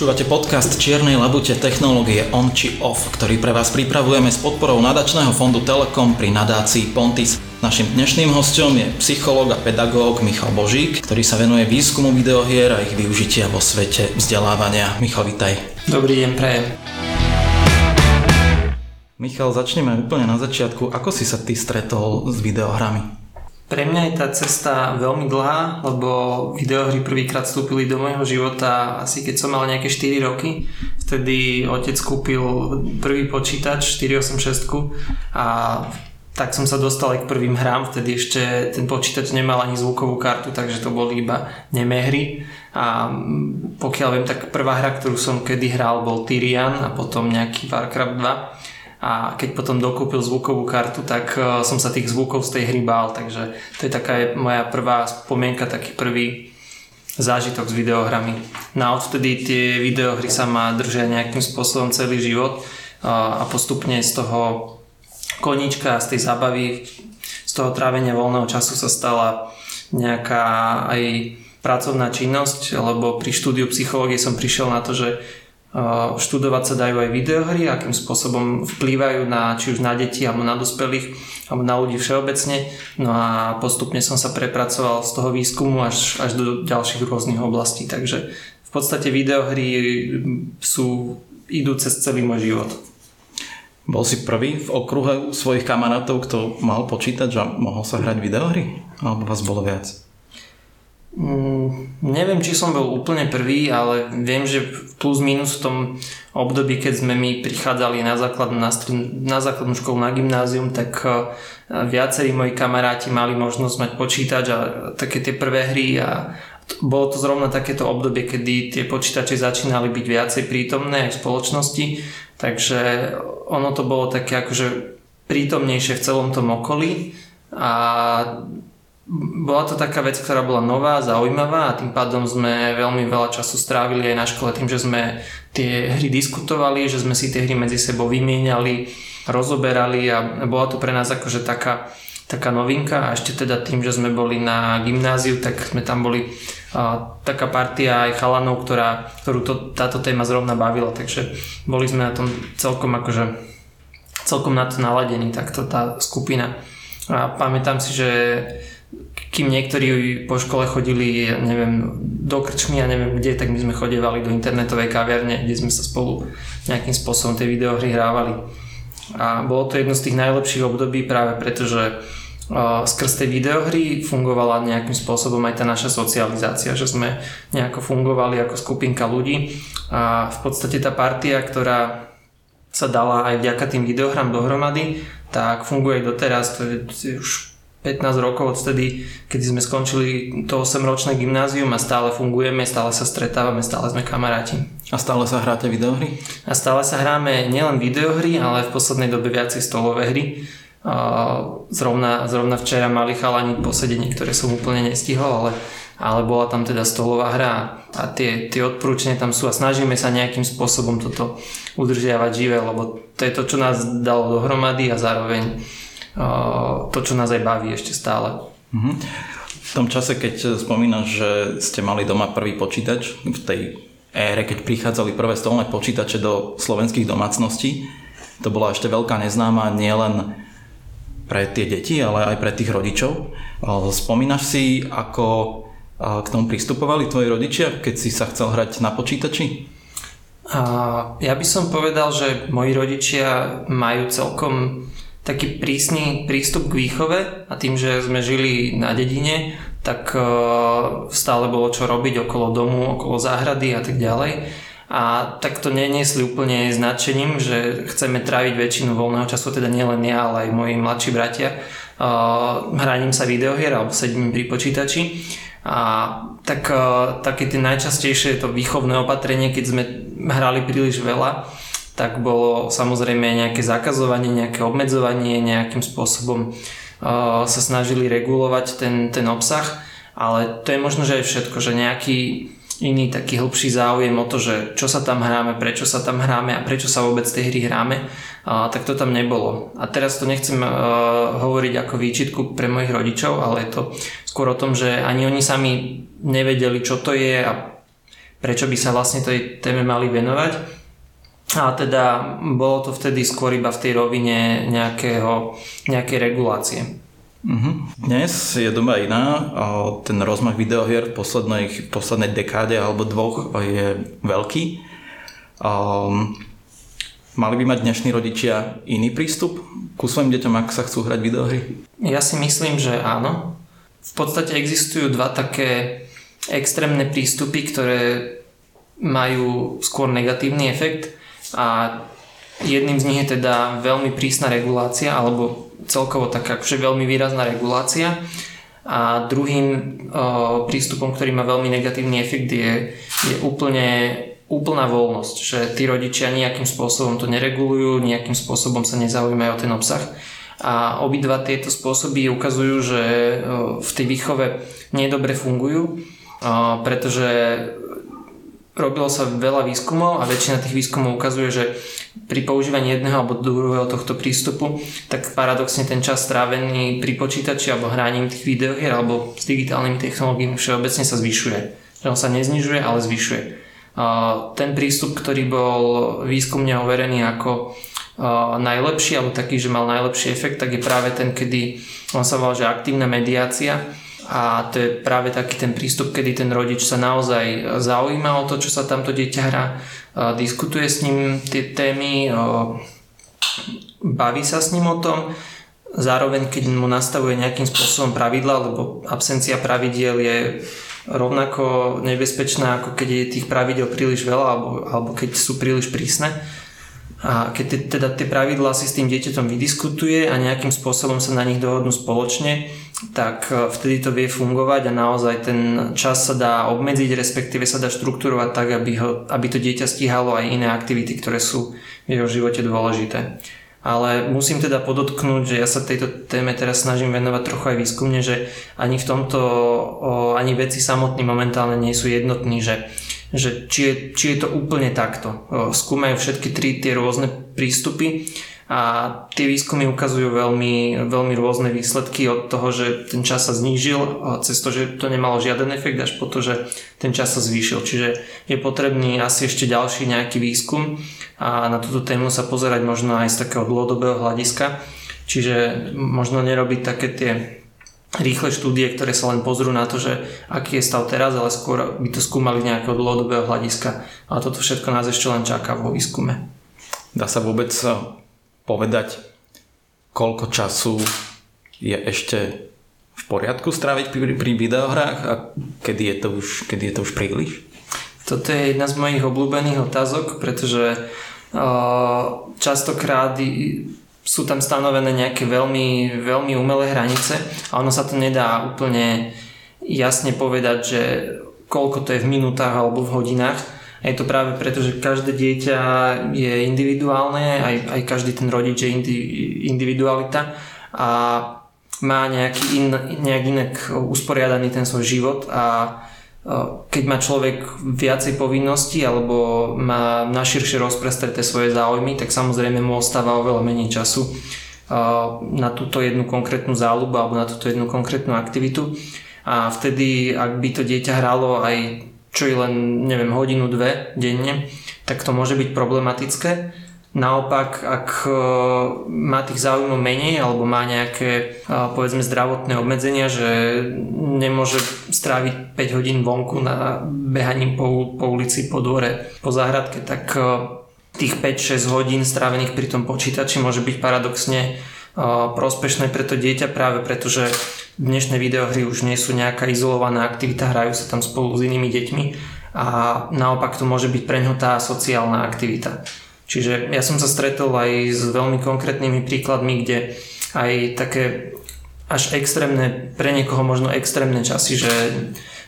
Počúvate podcast Čiernej labute technológie On či Off, ktorý pre vás pripravujeme s podporou nadačného fondu Telekom pri nadácii Pontis. Našim dnešným hostom je psychológ a pedagóg Michal Božík, ktorý sa venuje výskumu videohier a ich využitia vo svete vzdelávania. Michal, vitaj. Dobrý deň, prajem. Michal, začneme úplne na začiatku. Ako si sa ty stretol s videohrami? Pre mňa je tá cesta veľmi dlhá, lebo videohry prvýkrát vstúpili do môjho života asi keď som mal nejaké 4 roky. Vtedy otec kúpil prvý počítač 486 a tak som sa dostal aj k prvým hrám, vtedy ešte ten počítač nemal ani zvukovú kartu, takže to boli iba nemé hry. A pokiaľ viem, tak prvá hra, ktorú som kedy hral, bol Tyrian a potom nejaký Warcraft 2 a keď potom dokúpil zvukovú kartu, tak e, som sa tých zvukov z tej hry bál, takže to je taká moja prvá spomienka, taký prvý zážitok s videohrami. No a odvtedy tie videohry sa ma držia nejakým spôsobom celý život a postupne z toho konička, z tej zábavy, z toho trávenia voľného času sa stala nejaká aj pracovná činnosť, lebo pri štúdiu psychológie som prišiel na to, že študovať sa dajú aj videohry, akým spôsobom vplývajú na, či už na deti, alebo na dospelých, alebo na ľudí všeobecne. No a postupne som sa prepracoval z toho výskumu až, až do ďalších rôznych oblastí. Takže v podstate videohry sú, idú cez celý môj život. Bol si prvý v okruhe svojich kamarátov, kto mal počítať, že mohol sa hrať videohry? Alebo vás bolo viac? Mm, neviem, či som bol úplne prvý, ale viem, že plus minus v tom období, keď sme my prichádzali na základnú, na, na základnú školu, na gymnázium, tak uh, viacerí moji kamaráti mali možnosť mať počítač a také tie prvé hry a bolo to zrovna takéto obdobie, kedy tie počítače začínali byť viacej prítomné aj v spoločnosti, takže ono to bolo také akože prítomnejšie v celom tom okolí a bola to taká vec, ktorá bola nová, zaujímavá a tým pádom sme veľmi veľa času strávili aj na škole tým, že sme tie hry diskutovali, že sme si tie hry medzi sebou vymieniali, rozoberali a bola to pre nás akože taká, taká novinka a ešte teda tým, že sme boli na gymnáziu, tak sme tam boli a, taká partia aj chalanov, ktorá, ktorú to, táto téma zrovna bavila, takže boli sme na tom celkom akože celkom na to naladení, takto tá skupina. A pamätám si, že kým niektorí po škole chodili, neviem, do krčmy a neviem kde, tak my sme chodevali do internetovej kaviarne, kde sme sa spolu nejakým spôsobom tie videohry hrávali. A bolo to jedno z tých najlepších období práve preto, že skrz tej videohry fungovala nejakým spôsobom aj tá naša socializácia, že sme nejako fungovali ako skupinka ľudí a v podstate tá partia, ktorá sa dala aj vďaka tým videohrám dohromady, tak funguje doteraz, to je už 15 rokov odtedy, kedy sme skončili to 8-ročné gymnázium a stále fungujeme, stále sa stretávame, stále sme kamaráti. A stále sa hráte videohry? A stále sa hráme nielen videohry, ale v poslednej dobe viacej stolové hry. Zrovna, zrovna včera mali chalani posedenie, ktoré som úplne nestihol, ale, ale bola tam teda stolová hra a tie, tie odporúčania tam sú a snažíme sa nejakým spôsobom toto udržiavať živé, lebo to je to, čo nás dalo dohromady a zároveň to, čo nás aj baví ešte stále. Mm-hmm. V tom čase, keď spomínaš, že ste mali doma prvý počítač, v tej ére, keď prichádzali prvé stolné počítače do slovenských domácností, to bola ešte veľká neznáma nielen pre tie deti, ale aj pre tých rodičov. Spomínaš si, ako k tomu pristupovali tvoji rodičia, keď si sa chcel hrať na počítači? A ja by som povedal, že moji rodičia majú celkom taký prísny prístup k výchove a tým, že sme žili na dedine, tak e, stále bolo čo robiť okolo domu, okolo záhrady a tak ďalej. A tak to neniesli úplne značením, že chceme tráviť väčšinu voľného času, teda nielen ja, ale aj moji mladší bratia, uh, hraním sa videohier alebo sedím pri počítači. A tak, uh, také tie najčastejšie to výchovné opatrenie, keď sme hrali príliš veľa, tak bolo samozrejme nejaké zakazovanie, nejaké obmedzovanie, nejakým spôsobom uh, sa snažili regulovať ten, ten obsah, ale to je možno, že aj všetko, že nejaký iný taký hĺbší záujem o to, že čo sa tam hráme, prečo sa tam hráme a prečo sa vôbec tej hry hráme, tak to tam nebolo. A teraz to nechcem uh, hovoriť ako výčitku pre mojich rodičov, ale je to skôr o tom, že ani oni sami nevedeli, čo to je a prečo by sa vlastne tej téme mali venovať. A teda bolo to vtedy skôr iba v tej rovine nejakého, nejakej regulácie. Uh-huh. Dnes je doba iná, ten rozmach videohier v poslednej, v poslednej dekáde alebo dvoch je veľký. Um, mali by mať dnešní rodičia iný prístup ku svojim deťom, ak sa chcú hrať videohry? Ja si myslím, že áno. V podstate existujú dva také extrémne prístupy, ktoré majú skôr negatívny efekt a jedným z nich je teda veľmi prísna regulácia alebo celkovo taká akože veľmi výrazná regulácia. A druhým o, prístupom, ktorý má veľmi negatívny efekt je, je úplne úplná voľnosť, že tí rodičia nejakým spôsobom to neregulujú, nejakým spôsobom sa nezaujímajú o ten obsah. A obidva tieto spôsoby ukazujú, že v tej výchove nedobre fungujú, pretože robilo sa veľa výskumov a väčšina tých výskumov ukazuje, že pri používaní jedného alebo druhého tohto prístupu, tak paradoxne ten čas strávený pri počítači alebo hraním tých videohier alebo s digitálnymi technológiami všeobecne sa zvyšuje. Že on sa neznižuje, ale zvyšuje. Ten prístup, ktorý bol výskumne overený ako najlepší alebo taký, že mal najlepší efekt, tak je práve ten, kedy on sa volá, že aktívna mediácia, a to je práve taký ten prístup, kedy ten rodič sa naozaj zaujíma o to, čo sa tamto dieťa hrá, diskutuje s ním tie témy, baví sa s ním o tom, zároveň keď mu nastavuje nejakým spôsobom pravidla, lebo absencia pravidiel je rovnako nebezpečná, ako keď je tých pravidel príliš veľa alebo, alebo keď sú príliš prísne. A keď teda tie pravidlá si s tým dieťaťom vydiskutuje a nejakým spôsobom sa na nich dohodnú spoločne, tak e, vtedy to vie fungovať a naozaj ten čas sa dá obmedziť, respektíve sa dá štrukturovať tak, aby, ho, aby to dieťa stíhalo aj iné aktivity, ktoré sú v jeho živote dôležité. Ale musím teda podotknúť, že ja sa tejto téme teraz snažím venovať trochu aj výskumne, že ani v tomto, ani veci samotní momentálne nie sú jednotní, že, že či, je, či je to úplne takto. Skúmajú všetky tri tie rôzne prístupy a tie výskumy ukazujú veľmi, veľmi rôzne výsledky od toho, že ten čas sa znížil cez to, že to nemalo žiaden efekt až po to, že ten čas sa zvýšil. Čiže je potrebný asi ešte ďalší nejaký výskum a na túto tému sa pozerať možno aj z takého dlhodobého hľadiska. Čiže možno nerobiť také tie rýchle štúdie, ktoré sa len pozrú na to, že aký je stav teraz, ale skôr by to skúmali nejakého dlhodobého hľadiska. A toto všetko nás ešte len čaká vo výskume. Dá sa vôbec povedať, koľko času je ešte v poriadku stráviť pri, pri videohrách a kedy je, to už, kedy je to už príliš? Toto je jedna z mojich obľúbených otázok, pretože častokrát sú tam stanovené nejaké veľmi, veľmi umelé hranice a ono sa to nedá úplne jasne povedať, že koľko to je v minútach alebo v hodinách a je to práve preto, že každé dieťa je individuálne, aj, aj každý ten rodič je indi, individualita a má nejaký in, nejak inak usporiadaný ten svoj život a keď má človek viacej povinností alebo má naširšie rozprestreté svoje záujmy, tak samozrejme mu ostáva oveľa menej času na túto jednu konkrétnu záľubu alebo na túto jednu konkrétnu aktivitu. A vtedy, ak by to dieťa hralo aj čo je len, neviem, hodinu, dve denne, tak to môže byť problematické. Naopak, ak e, má tých záujmov menej alebo má nejaké, e, povedzme, zdravotné obmedzenia, že nemôže stráviť 5 hodín vonku na behaním po, po ulici, po dvore, po záhradke, tak e, tých 5-6 hodín strávených pri tom počítači môže byť paradoxne prospešné pre to dieťa práve preto, že dnešné videohry už nie sú nejaká izolovaná aktivita, hrajú sa tam spolu s inými deťmi a naopak to môže byť pre ňo tá sociálna aktivita. Čiže ja som sa stretol aj s veľmi konkrétnymi príkladmi, kde aj také až extrémne, pre niekoho možno extrémne časy, že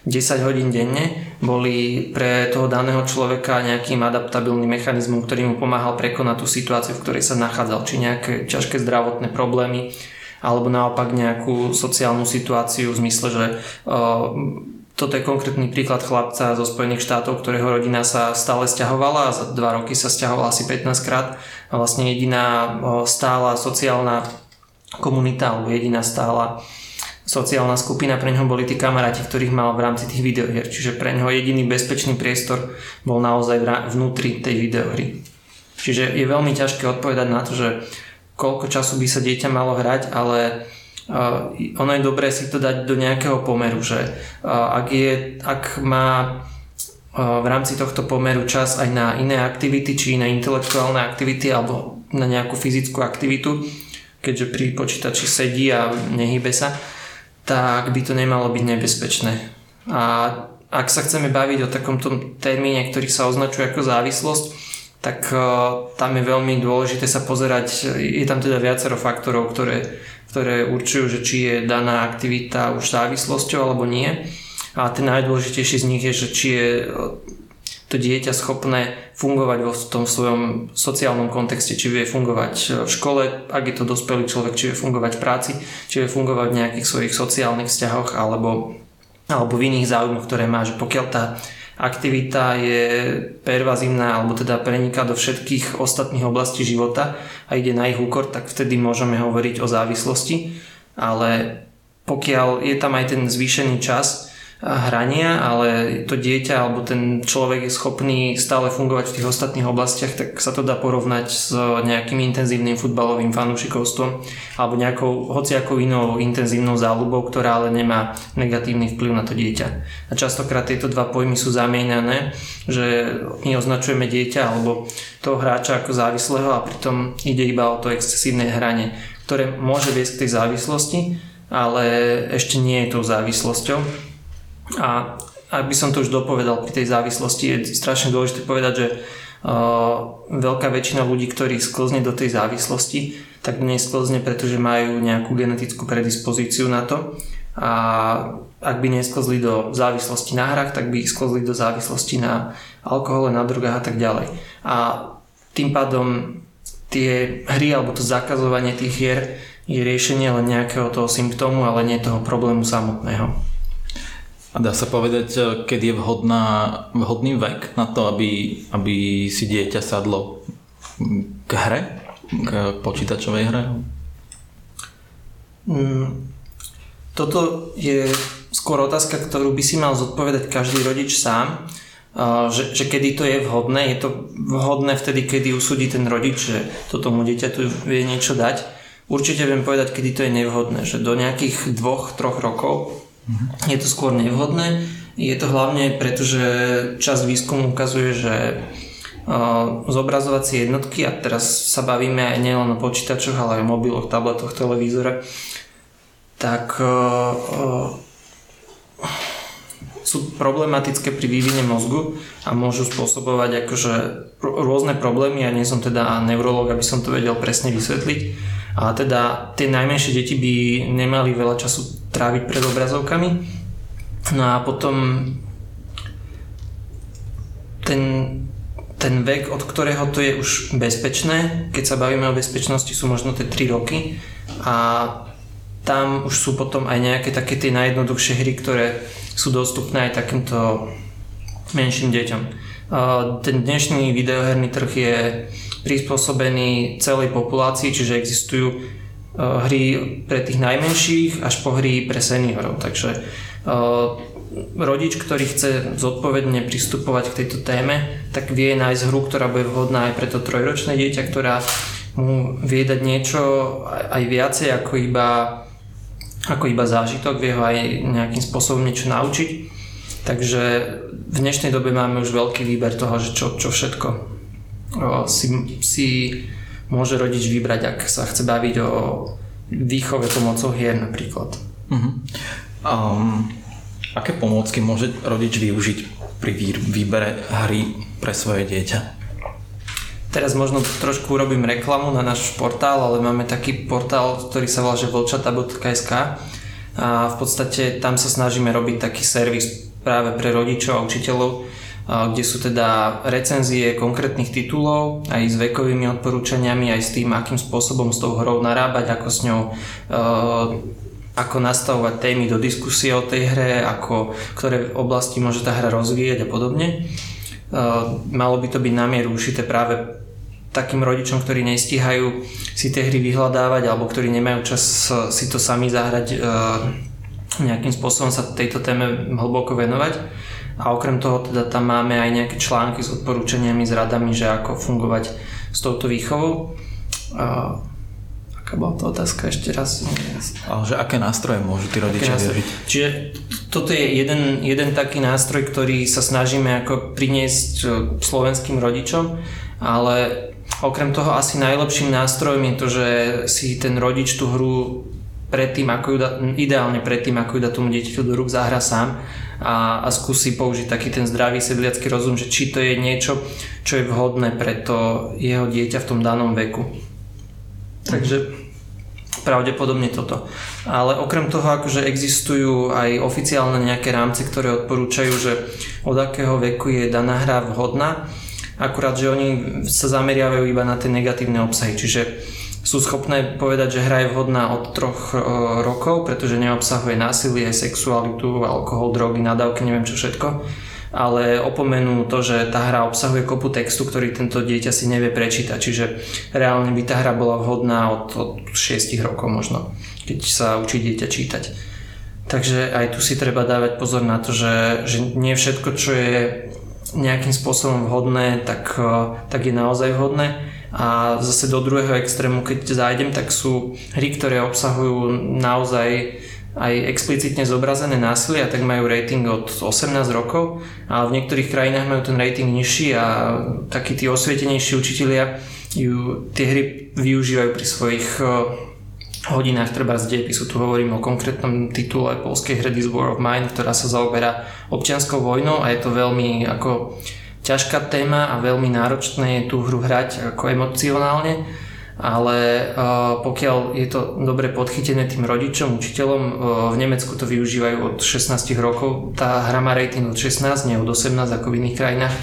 10 hodín denne boli pre toho daného človeka nejakým adaptabilným mechanizmom, ktorý mu pomáhal prekonať tú situáciu, v ktorej sa nachádzal, či nejaké ťažké zdravotné problémy, alebo naopak nejakú sociálnu situáciu v zmysle, že toto je konkrétny príklad chlapca zo Spojených štátov, ktorého rodina sa stále stiahovala za dva roky sa stiahovala asi 15 krát. A vlastne jediná stála sociálna komunita alebo jediná stála sociálna skupina, pre neho boli tí kamaráti, ktorých mal v rámci tých videohier. Čiže pre neho jediný bezpečný priestor bol naozaj vnútri tej videohry. Čiže je veľmi ťažké odpovedať na to, že koľko času by sa dieťa malo hrať, ale uh, ono je dobré si to dať do nejakého pomeru, že uh, ak, je, ak má uh, v rámci tohto pomeru čas aj na iné aktivity, či iné intelektuálne aktivity alebo na nejakú fyzickú aktivitu, keďže pri počítači sedí a nehybe sa, tak by to nemalo byť nebezpečné. A ak sa chceme baviť o takomto termíne, ktorý sa označuje ako závislosť, tak uh, tam je veľmi dôležité sa pozerať, je tam teda viacero faktorov, ktoré, ktoré určujú, že či je daná aktivita už závislosťou alebo nie. A ten najdôležitejší z nich je, že či je to dieťa schopné fungovať vo tom svojom sociálnom kontexte, či vie fungovať v škole, ak je to dospelý človek, či vie fungovať v práci, či vie fungovať v nejakých svojich sociálnych vzťahoch alebo, alebo v iných záujmoch, ktoré má. Že pokiaľ tá aktivita je pervazívna alebo teda preniká do všetkých ostatných oblastí života a ide na ich úkor, tak vtedy môžeme hovoriť o závislosti. Ale pokiaľ je tam aj ten zvýšený čas, hrania, ale to dieťa alebo ten človek je schopný stále fungovať v tých ostatných oblastiach, tak sa to dá porovnať s nejakým intenzívnym futbalovým fanúšikovstvom alebo nejakou hociakou inou intenzívnou záľubou, ktorá ale nemá negatívny vplyv na to dieťa. A častokrát tieto dva pojmy sú zamieňané, že my označujeme dieťa alebo toho hráča ako závislého a pritom ide iba o to excesívne hranie, ktoré môže viesť k tej závislosti, ale ešte nie je tou závislosťou a ak by som to už dopovedal pri tej závislosti, je strašne dôležité povedať, že uh, veľká väčšina ľudí, ktorí sklzne do tej závislosti, tak nesklzne, pretože majú nejakú genetickú predispozíciu na to. A ak by nesklzli do závislosti na hrách, tak by sklzli do závislosti na alkohole, na drogách a tak ďalej. A tým pádom tie hry alebo to zakazovanie tých hier je riešenie len nejakého toho symptómu, ale nie toho problému samotného. A dá sa povedať, e, keď je vhodná, vhodný vek na to, aby, aby si dieťa sadlo k hre, k počítačovej hre? Mm, toto je skôr otázka, ktorú by si mal zodpovedať každý rodič sám, že, že kedy to je vhodné. Je to vhodné vtedy, kedy usúdi ten rodič, že to tomu dieťaťu vie niečo dať. Určite viem povedať, kedy to je nevhodné, že do nejakých dvoch, troch rokov je to skôr nevhodné. Je to hlavne preto, že časť výskumu ukazuje, že zobrazovacie jednotky, a teraz sa bavíme aj nielen o počítačoch, ale aj o mobiloch, tabletoch, televízore, tak sú problematické pri vývine mozgu a môžu spôsobovať akože rôzne problémy. Ja nie som teda neurolog, aby som to vedel presne vysvetliť a teda tie najmenšie deti by nemali veľa času tráviť pred obrazovkami. No a potom ten, ten vek, od ktorého to je už bezpečné, keď sa bavíme o bezpečnosti, sú možno tie 3 roky a tam už sú potom aj nejaké také tie najjednoduchšie hry, ktoré sú dostupné aj takýmto menším deťom. Ten dnešný videoherný trh je prispôsobený celej populácii, čiže existujú hry pre tých najmenších až po hry pre seniorov. Takže e, rodič, ktorý chce zodpovedne pristupovať k tejto téme, tak vie nájsť hru, ktorá bude vhodná aj pre to trojročné dieťa, ktorá mu vie dať niečo aj viacej ako iba, ako iba zážitok, vie ho aj nejakým spôsobom niečo naučiť. Takže v dnešnej dobe máme už veľký výber toho, že čo, čo všetko si, si môže rodič vybrať, ak sa chce baviť o výchove pomocou hier napríklad. Uh-huh. Um, aké pomôcky môže rodič využiť pri výbere hry pre svoje dieťa? Teraz možno trošku urobím reklamu na náš portál, ale máme taký portál, ktorý sa volá že vlčata.sk a v podstate tam sa snažíme robiť taký servis práve pre rodičov a učiteľov, kde sú teda recenzie konkrétnych titulov aj s vekovými odporúčaniami, aj s tým, akým spôsobom s tou hrou narábať, ako s ňou ako nastavovať témy do diskusie o tej hre, ako, ktoré oblasti môže tá hra rozvíjať a podobne. Malo by to byť na mieru ušité práve takým rodičom, ktorí nestíhajú si tie hry vyhľadávať alebo ktorí nemajú čas si to sami zahrať nejakým spôsobom sa tejto téme hlboko venovať. A okrem toho teda tam máme aj nejaké články s odporúčaniami, s radami, že ako fungovať s touto výchovou. A, aká bola to otázka ešte raz? Ale že aké nástroje môžu tí rodičia využiť? Čiže toto je jeden, jeden taký nástroj, ktorý sa snažíme ako priniesť e, slovenským rodičom, ale okrem toho asi najlepším nástrojom je to, že si ten rodič tú hru predtým, ako ju dá, ideálne predtým, ako ju dá tomu dieťaťu do rúk, zahra sám a, a skúsi použiť taký ten zdravý sedliacký rozum, že či to je niečo, čo je vhodné pre to jeho dieťa v tom danom veku. Takže pravdepodobne toto. Ale okrem toho, akože existujú aj oficiálne nejaké rámce, ktoré odporúčajú, že od akého veku je daná hra vhodná, akurát, že oni sa zameriavajú iba na tie negatívne obsahy, čiže sú schopné povedať, že hra je vhodná od troch e, rokov, pretože neobsahuje násilie, sexualitu, alkohol, drogy, nadávky, neviem čo všetko. Ale opomenú to, že tá hra obsahuje kopu textu, ktorý tento dieťa si nevie prečítať. Čiže reálne by tá hra bola vhodná od, od 6 rokov možno, keď sa učí dieťa čítať. Takže aj tu si treba dávať pozor na to, že, že nie všetko, čo je nejakým spôsobom vhodné, tak, e, tak je naozaj vhodné a zase do druhého extrému, keď zájdem, tak sú hry, ktoré obsahujú naozaj aj explicitne zobrazené násilie a tak majú rating od 18 rokov a v niektorých krajinách majú ten rating nižší a takí tí osvietenejší učitelia ju, tie hry využívajú pri svojich hodinách treba z dejepisu. Tu hovorím o konkrétnom titule polskej hry This War of Mine, ktorá sa zaoberá občianskou vojnou a je to veľmi ako ťažká téma a veľmi náročné je tú hru hrať ako emocionálne, ale uh, pokiaľ je to dobre podchytené tým rodičom, učiteľom, uh, v Nemecku to využívajú od 16 rokov, tá hra má rating od 16, nie od 18 ako v iných krajinách.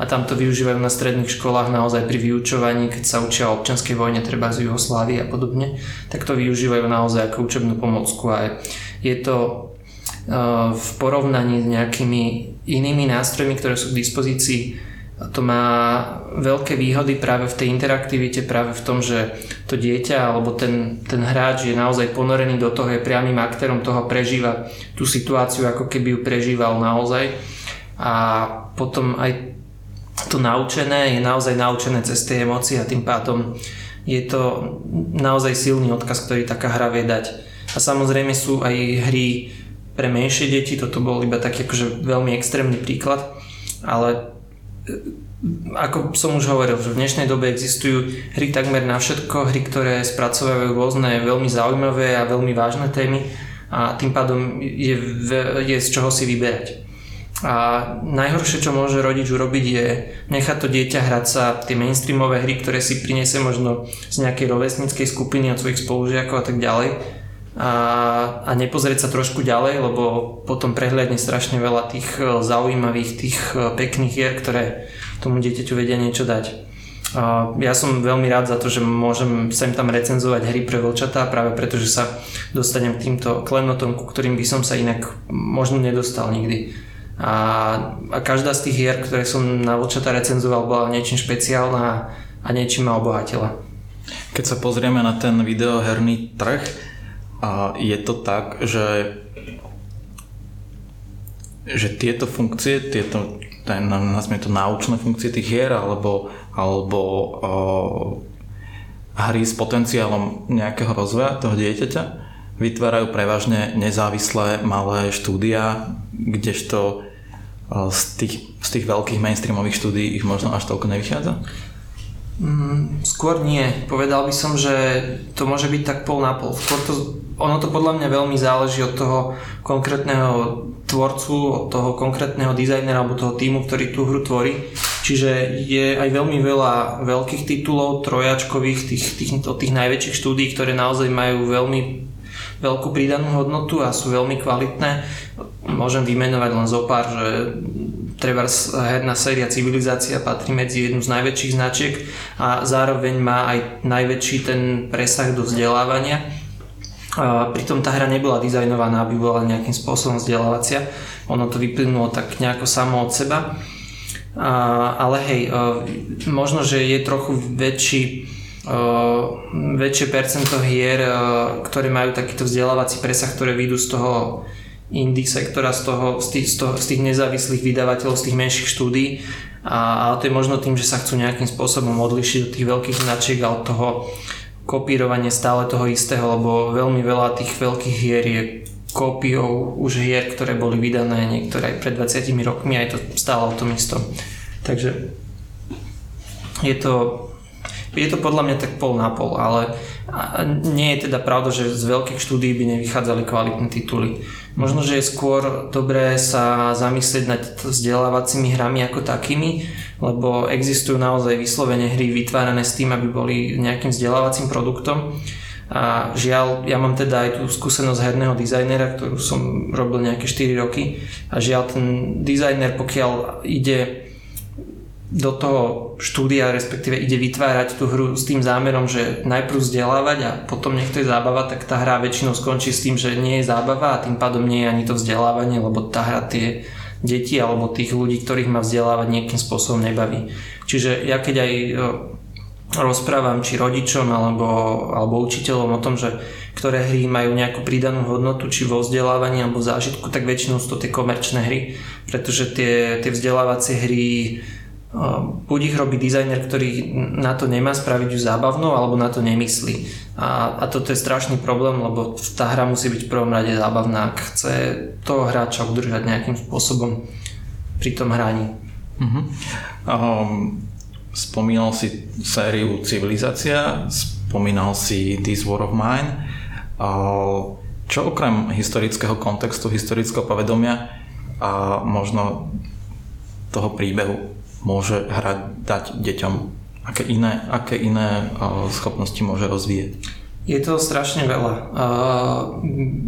A tam to využívajú na stredných školách naozaj pri vyučovaní, keď sa učia o občianskej vojne, treba z Jugoslávy a podobne, tak to využívajú naozaj ako učebnú pomocku a je to v porovnaní s nejakými inými nástrojmi, ktoré sú k dispozícii, to má veľké výhody práve v tej interaktivite, práve v tom, že to dieťa alebo ten, ten hráč je naozaj ponorený do toho, je priamým aktérom toho, prežíva tú situáciu, ako keby ju prežíval naozaj. A potom aj to naučené je naozaj naučené cez tie emócie a tým pádom je to naozaj silný odkaz, ktorý taká hra vie dať. A samozrejme sú aj hry pre menšie deti, toto bol iba taký akože veľmi extrémny príklad, ale e, ako som už hovoril, že v dnešnej dobe existujú hry takmer na všetko, hry, ktoré spracovajú rôzne veľmi zaujímavé a veľmi vážne témy a tým pádom je, je z čoho si vyberať. A najhoršie, čo môže rodič urobiť je nechať to dieťa hrať sa tie mainstreamové hry, ktoré si priniesie možno z nejakej rovesníckej skupiny od svojich spolužiakov a tak ďalej a, a nepozrieť sa trošku ďalej, lebo potom prehľadne strašne veľa tých e, zaujímavých, tých e, pekných hier, ktoré tomu dieťaťu vedia niečo dať. Ja som veľmi rád za to, že môžem sem tam recenzovať hry pre vlčatá, práve preto, že sa dostanem k týmto klenotom, ku ktorým by som sa inak možno nedostal nikdy. A, a každá z tých hier, ktoré som na vlčatá recenzoval, bola niečím špeciálna a niečím ma obohatila. Keď sa pozrieme na ten videoherný trh, a je to tak, že že tieto funkcie, tieto, ten, nazvime to náučné funkcie tých hier, alebo, alebo o, hry s potenciálom nejakého rozvoja toho dieťaťa, vytvárajú prevažne nezávislé malé štúdia, kdežto z tých, z tých veľkých mainstreamových štúdií ich možno až toľko nevychádza? Mm, skôr nie. Povedal by som, že to môže byť tak pol na pol. Skôr to, ono to podľa mňa veľmi záleží od toho konkrétneho tvorcu, od toho konkrétneho dizajnera alebo toho týmu, ktorý tú hru tvorí. Čiže je aj veľmi veľa veľkých titulov, trojačkových, tých, tých, od tých najväčších štúdí, ktoré naozaj majú veľmi veľkú pridanú hodnotu a sú veľmi kvalitné. Môžem vymenovať len zo pár, že treba herná séria Civilizácia patrí medzi jednu z najväčších značiek a zároveň má aj najväčší ten presah do vzdelávania. Pritom tá hra nebola dizajnovaná, aby bola nejakým spôsobom vzdelávacia. Ono to vyplynulo tak nejako samo od seba. Ale hej, možno, že je trochu väčší väčšie percento hier, ktoré majú takýto vzdelávací presah, ktoré vyjdú z toho indie sektora, z, toho, z, tých, z, toho, z tých nezávislých vydavateľov, z tých menších štúdí. A, ale to je možno tým, že sa chcú nejakým spôsobom odlišiť od tých veľkých značiek a od toho kopírovania stále toho istého, lebo veľmi veľa tých veľkých hier je kópiou už hier, ktoré boli vydané niektoré aj pred 20 rokmi a je to stále o tom istom. Takže je to, je to podľa mňa tak pol na pol, ale nie je teda pravda, že z veľkých štúdí by nevychádzali kvalitné tituly. Možno, že je skôr dobré sa zamyslieť nad vzdelávacími hrami ako takými, lebo existujú naozaj vyslovene hry vytvárané s tým, aby boli nejakým vzdelávacím produktom. A žiaľ, ja mám teda aj tú skúsenosť herného dizajnera, ktorú som robil nejaké 4 roky a žiaľ ten dizajner, pokiaľ ide do toho štúdia, respektíve ide vytvárať tú hru s tým zámerom, že najprv vzdelávať a potom nech to je zábava, tak tá hra väčšinou skončí s tým, že nie je zábava a tým pádom nie je ani to vzdelávanie, lebo tá hra tie deti alebo tých ľudí, ktorých má vzdelávať nejakým spôsobom nebaví. Čiže ja keď aj e, rozprávam či rodičom alebo, alebo učiteľom o tom, že ktoré hry majú nejakú pridanú hodnotu či vo vzdelávaní alebo v zážitku, tak väčšinou sú to tie komerčné hry, pretože tie, tie vzdelávacie hry buď ich robí dizajner, ktorý na to nemá spraviť ju zábavnou, alebo na to nemyslí. A, a toto je strašný problém, lebo tá hra musí byť v prvom rade zábavná, ak chce toho hráča udržať nejakým spôsobom pri tom hraní. Uh-huh. Um, spomínal si sériu Civilizácia, spomínal si This War of Mine. Uh, čo okrem historického kontextu, historického povedomia a možno toho príbehu môže hrať, dať deťom? Aké iné, aké iné schopnosti môže rozvíjať? Je to strašne veľa.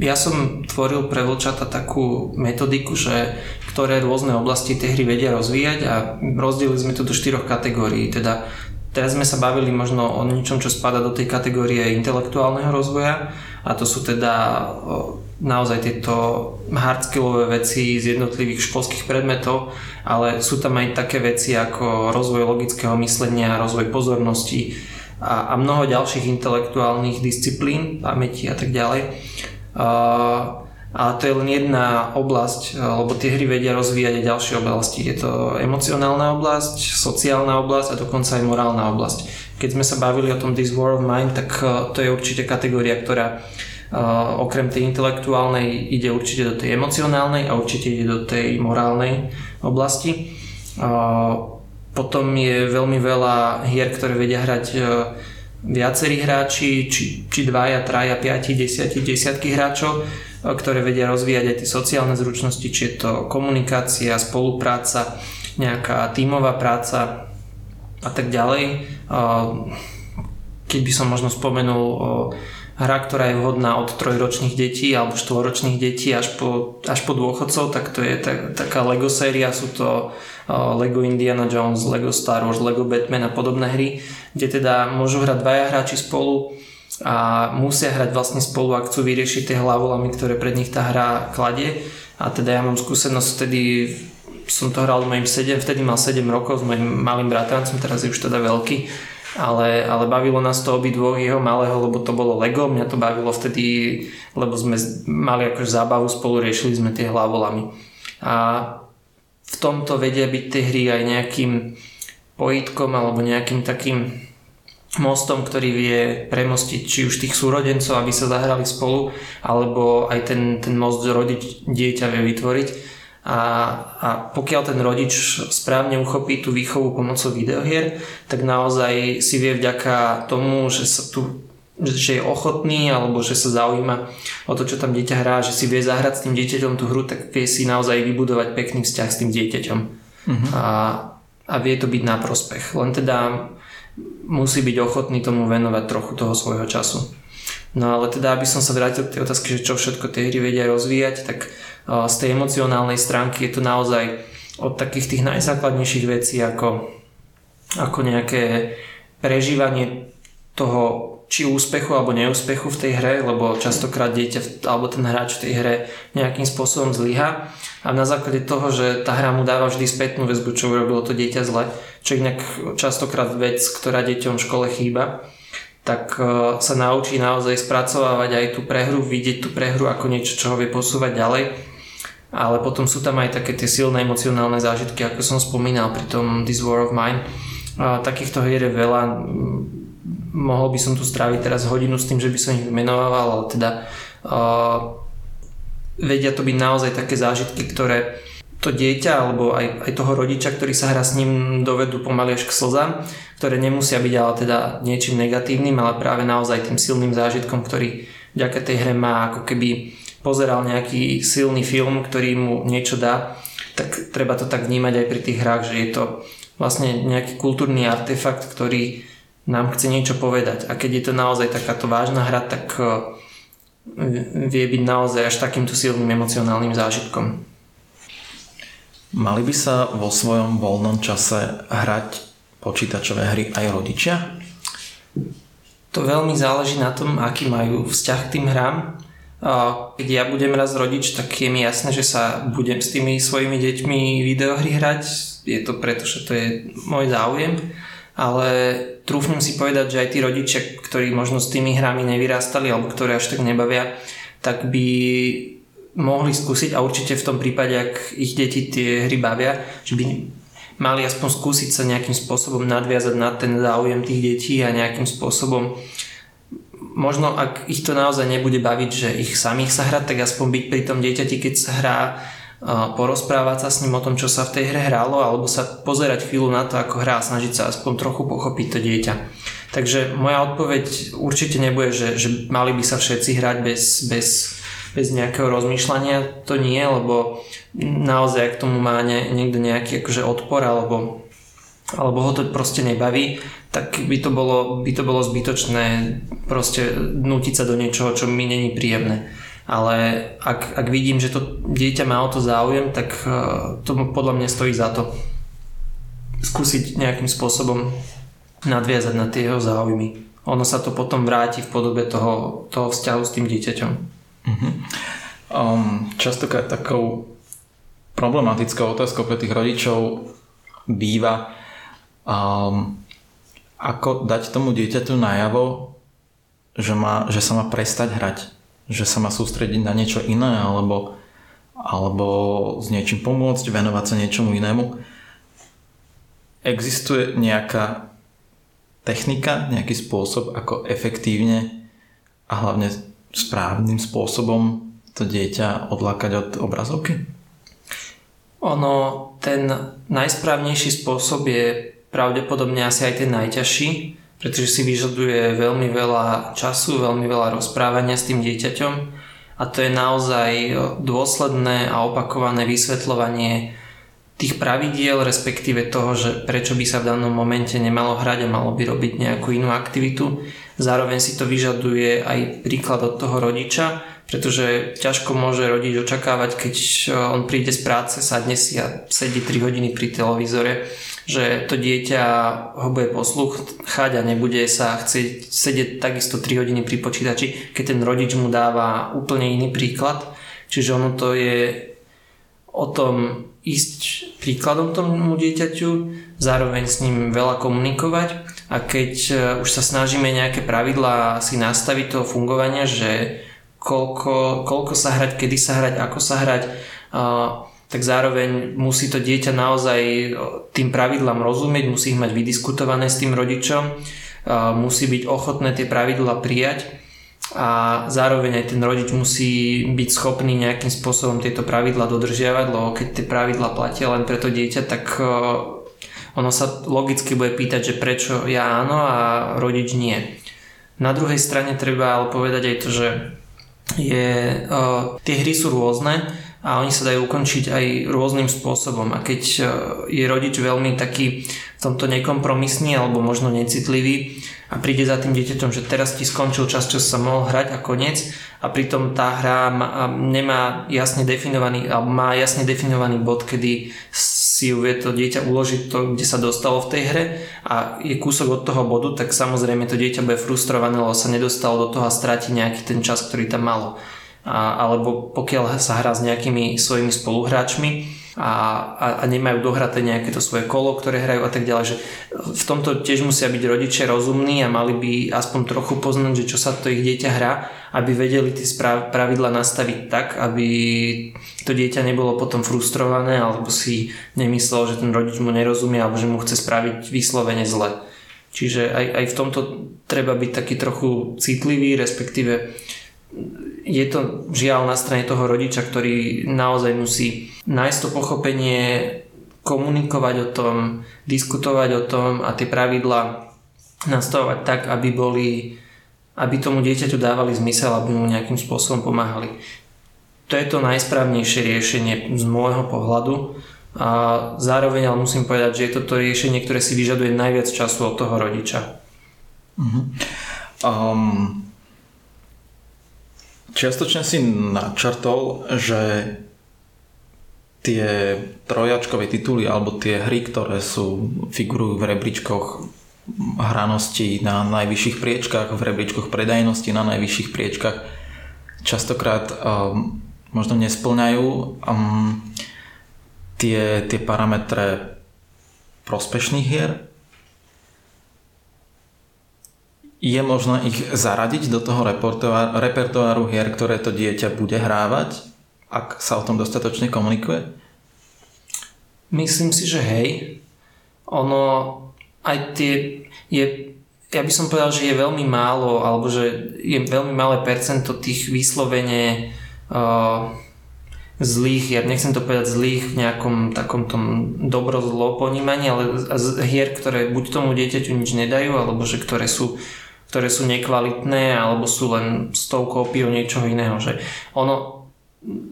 Ja som tvoril pre vlčata takú metodiku, že ktoré rôzne oblasti tej hry vedia rozvíjať a rozdielili sme to do štyroch kategórií. Teda teraz sme sa bavili možno o ničom, čo spada do tej kategórie intelektuálneho rozvoja a to sú teda naozaj tieto hardskillové veci z jednotlivých školských predmetov, ale sú tam aj také veci ako rozvoj logického myslenia, rozvoj pozornosti a, a mnoho ďalších intelektuálnych disciplín, pamäti a tak ďalej. Uh, ale to je len jedna oblasť, lebo tie hry vedia rozvíjať aj ďalšie oblasti. Je to emocionálna oblasť, sociálna oblasť a dokonca aj morálna oblasť. Keď sme sa bavili o tom This War of Mind, tak to je určite kategória, ktorá okrem tej intelektuálnej ide určite do tej emocionálnej a určite ide do tej morálnej oblasti. Potom je veľmi veľa hier, ktoré vedia hrať e, viacerí hráči, či, či dvaja, traja, piati, desiati, desiatky hráčov, ktoré vedia rozvíjať aj tie sociálne zručnosti, či je to komunikácia, spolupráca, nejaká tímová práca a tak ďalej. Keď by som možno spomenul hra, ktorá je vhodná od trojročných detí alebo štvoročných detí až po, až po dôchodcov, tak to je tak, taká Lego séria, sú to Lego Indiana Jones, Lego Star Wars, Lego Batman a podobné hry, kde teda môžu hrať dvaja hráči spolu a musia hrať vlastne spolu a chcú vyriešiť tie hlavolamy, ktoré pred nich tá hra kladie. A teda ja mám skúsenosť vtedy som to hral mojim 7, vtedy mal 7 rokov s mojim malým bratrancom, teraz je už teda veľký ale, ale bavilo nás to obidvoch jeho malého, lebo to bolo Lego, mňa to bavilo vtedy, lebo sme mali akože zábavu spolu, riešili sme tie hlavolami. A v tomto vedia byť tie hry aj nejakým pojitkom alebo nejakým takým mostom, ktorý vie premostiť či už tých súrodencov, aby sa zahrali spolu, alebo aj ten, ten most rodič dieťa vie vytvoriť a, a pokiaľ ten rodič správne uchopí tú výchovu pomocou videohier, tak naozaj si vie vďaka tomu, že sa tu že je ochotný alebo že sa zaujíma o to, čo tam dieťa hrá, že si vie zahrať s tým dieťaťom tú hru, tak vie si naozaj vybudovať pekný vzťah s tým dieťaťom. Uh-huh. A, a vie to byť na prospech. Len teda musí byť ochotný tomu venovať trochu toho svojho času. No ale teda, aby som sa vrátil k tej otázke, že čo všetko tie hry vedia rozvíjať, tak z tej emocionálnej stránky je to naozaj od takých tých najzákladnejších vecí ako, ako nejaké prežívanie toho či úspechu alebo neúspechu v tej hre, lebo častokrát dieťa alebo ten hráč v tej hre nejakým spôsobom zlyha. A na základe toho, že tá hra mu dáva vždy spätnú väzbu, čo urobilo to dieťa zle, čo inak častokrát vec, ktorá deťom v škole chýba, tak e, sa naučí naozaj spracovávať aj tú prehru, vidieť tú prehru ako niečo, čo ho vie posúvať ďalej. Ale potom sú tam aj také tie silné emocionálne zážitky, ako som spomínal pri tom This War of Mine. Takýchto hier je veľa. Mohol by som tu stráviť teraz hodinu s tým, že by som ich vymenoval, ale teda uh, vedia to byť naozaj také zážitky, ktoré to dieťa alebo aj, aj toho rodiča, ktorý sa hrá s ním, dovedú pomaly až k slzám, ktoré nemusia byť ale teda niečím negatívnym, ale práve naozaj tým silným zážitkom, ktorý vďaka tej hre má ako keby pozeral nejaký silný film, ktorý mu niečo dá, tak treba to tak vnímať aj pri tých hrách, že je to vlastne nejaký kultúrny artefakt, ktorý nám chce niečo povedať. A keď je to naozaj takáto vážna hra, tak eh, vie byť naozaj až takýmto silným emocionálnym zážitkom. Mali by sa vo svojom voľnom čase hrať počítačové hry aj rodičia? To veľmi záleží na tom, aký majú vzťah k tým hrám. Keď ja budem raz rodič, tak je mi jasné, že sa budem s tými svojimi deťmi videohry hrať. Je to preto, že to je môj záujem. Ale trúfnem si povedať, že aj tí rodičia, ktorí možno s tými hrami nevyrastali alebo ktoré až tak nebavia, tak by mohli skúsiť a určite v tom prípade, ak ich deti tie hry bavia, že by mali aspoň skúsiť sa nejakým spôsobom nadviazať na ten záujem tých detí a nejakým spôsobom možno ak ich to naozaj nebude baviť, že ich samých sa hrať, tak aspoň byť pri tom dieťati, keď sa hrá, porozprávať sa s ním o tom, čo sa v tej hre hralo, alebo sa pozerať chvíľu na to, ako hrá a snažiť sa aspoň trochu pochopiť to dieťa. Takže moja odpoveď určite nebude, že, že mali by sa všetci hrať bez, bez bez nejakého rozmýšľania, to nie, lebo naozaj k tomu má ne, niekto nejaký akože odpor alebo, alebo ho to proste nebaví, tak by to bolo, by to bolo zbytočné proste nutiť sa do niečoho, čo mi není príjemné. Ale ak, ak vidím, že to dieťa má o to záujem, tak uh, to podľa mňa stojí za to skúsiť nejakým spôsobom nadviazať na tie jeho záujmy. Ono sa to potom vráti v podobe toho, toho vzťahu s tým dieťaťom. Uh-huh. Um, častokrát takou problematickou otázkou pre tých rodičov býva, um, ako dať tomu dieťaťu najavo, že, má, že sa má prestať hrať, že sa má sústrediť na niečo iné alebo, alebo s niečím pomôcť, venovať sa niečomu inému. Existuje nejaká technika, nejaký spôsob, ako efektívne a hlavne správnym spôsobom to dieťa odlákať od obrazovky? Ono, ten najsprávnejší spôsob je pravdepodobne asi aj ten najťažší, pretože si vyžaduje veľmi veľa času, veľmi veľa rozprávania s tým dieťaťom a to je naozaj dôsledné a opakované vysvetľovanie tých pravidiel, respektíve toho, že prečo by sa v danom momente nemalo hrať a malo by robiť nejakú inú aktivitu. Zároveň si to vyžaduje aj príklad od toho rodiča, pretože ťažko môže rodič očakávať, keď on príde z práce, sadne si a sedí 3 hodiny pri televízore, že to dieťa ho bude poslúchať a nebude sa chcieť sedieť takisto 3 hodiny pri počítači, keď ten rodič mu dáva úplne iný príklad. Čiže ono to je o tom ísť príkladom tomu dieťaťu, zároveň s ním veľa komunikovať a keď e, už sa snažíme nejaké pravidlá si nastaviť toho fungovania, že koľko, koľko sa hrať, kedy sa hrať, ako sa hrať, tak zároveň musí to dieťa naozaj tým pravidlám rozumieť, musí ich mať vydiskutované s tým rodičom, musí byť ochotné tie pravidlá prijať a zároveň aj ten rodič musí byť schopný nejakým spôsobom tieto pravidla dodržiavať, lebo keď tie pravidla platia len pre to dieťa, tak e, ono sa logicky bude pýtať, že prečo ja áno a rodič nie. Na druhej strane treba ale povedať aj to, že je, uh, tie hry sú rôzne a oni sa dajú ukončiť aj rôznym spôsobom. A keď uh, je rodič veľmi taký v tomto nekompromisný alebo možno necitlivý, a príde za tým dieťaťom, že teraz ti skončil čas, čo sa mohol hrať a koniec a pritom tá hra má, nemá jasne definovaný, alebo má jasne definovaný bod, kedy si vie to dieťa uložiť to, kde sa dostalo v tej hre a je kúsok od toho bodu, tak samozrejme to dieťa bude frustrované, lebo sa nedostalo do toho a stráti nejaký ten čas, ktorý tam malo. A, alebo pokiaľ sa hrá s nejakými svojimi spoluhráčmi, a, a, a nemajú dohraté nejaké to svoje kolo, ktoré hrajú a tak ďalej. Že v tomto tiež musia byť rodičia rozumní a mali by aspoň trochu poznať, že čo sa to ich dieťa hrá, aby vedeli tie pravidla nastaviť tak, aby to dieťa nebolo potom frustrované alebo si nemyslel, že ten rodič mu nerozumie alebo že mu chce spraviť vyslovene zle. Čiže aj, aj v tomto treba byť taký trochu citlivý, respektíve je to žiaľ na strane toho rodiča, ktorý naozaj musí nájsť to pochopenie, komunikovať o tom, diskutovať o tom a tie pravidla nastavovať tak, aby boli aby tomu dieťaťu dávali zmysel, aby mu nejakým spôsobom pomáhali. To je to najsprávnejšie riešenie z môjho pohľadu a zároveň ale musím povedať, že je to riešenie, ktoré si vyžaduje najviac času od toho rodiča. Uh-huh. Um, čiastočne si načrtol, že tie trojačkové tituly alebo tie hry, ktoré sú, figurujú v rebríčkoch hranosti na najvyšších priečkách, v rebríčkoch predajnosti na najvyšších priečkách, častokrát um, možno nesplňajú um, tie, tie parametre prospešných hier? Je možné ich zaradiť do toho repertoáru hier, ktoré to dieťa bude hrávať, ak sa o tom dostatočne komunikuje? Myslím si, že hej. Ono aj tie je, ja by som povedal, že je veľmi málo, alebo že je veľmi malé percento tých vyslovene uh, zlých hier, nechcem to povedať zlých v nejakom takom tom dobro-zlo ponímaní, ale hier, ktoré buď tomu dieťaťu nič nedajú, alebo že ktoré sú ktoré sú nekvalitné alebo sú len tou kópiou niečoho iného. Že ono,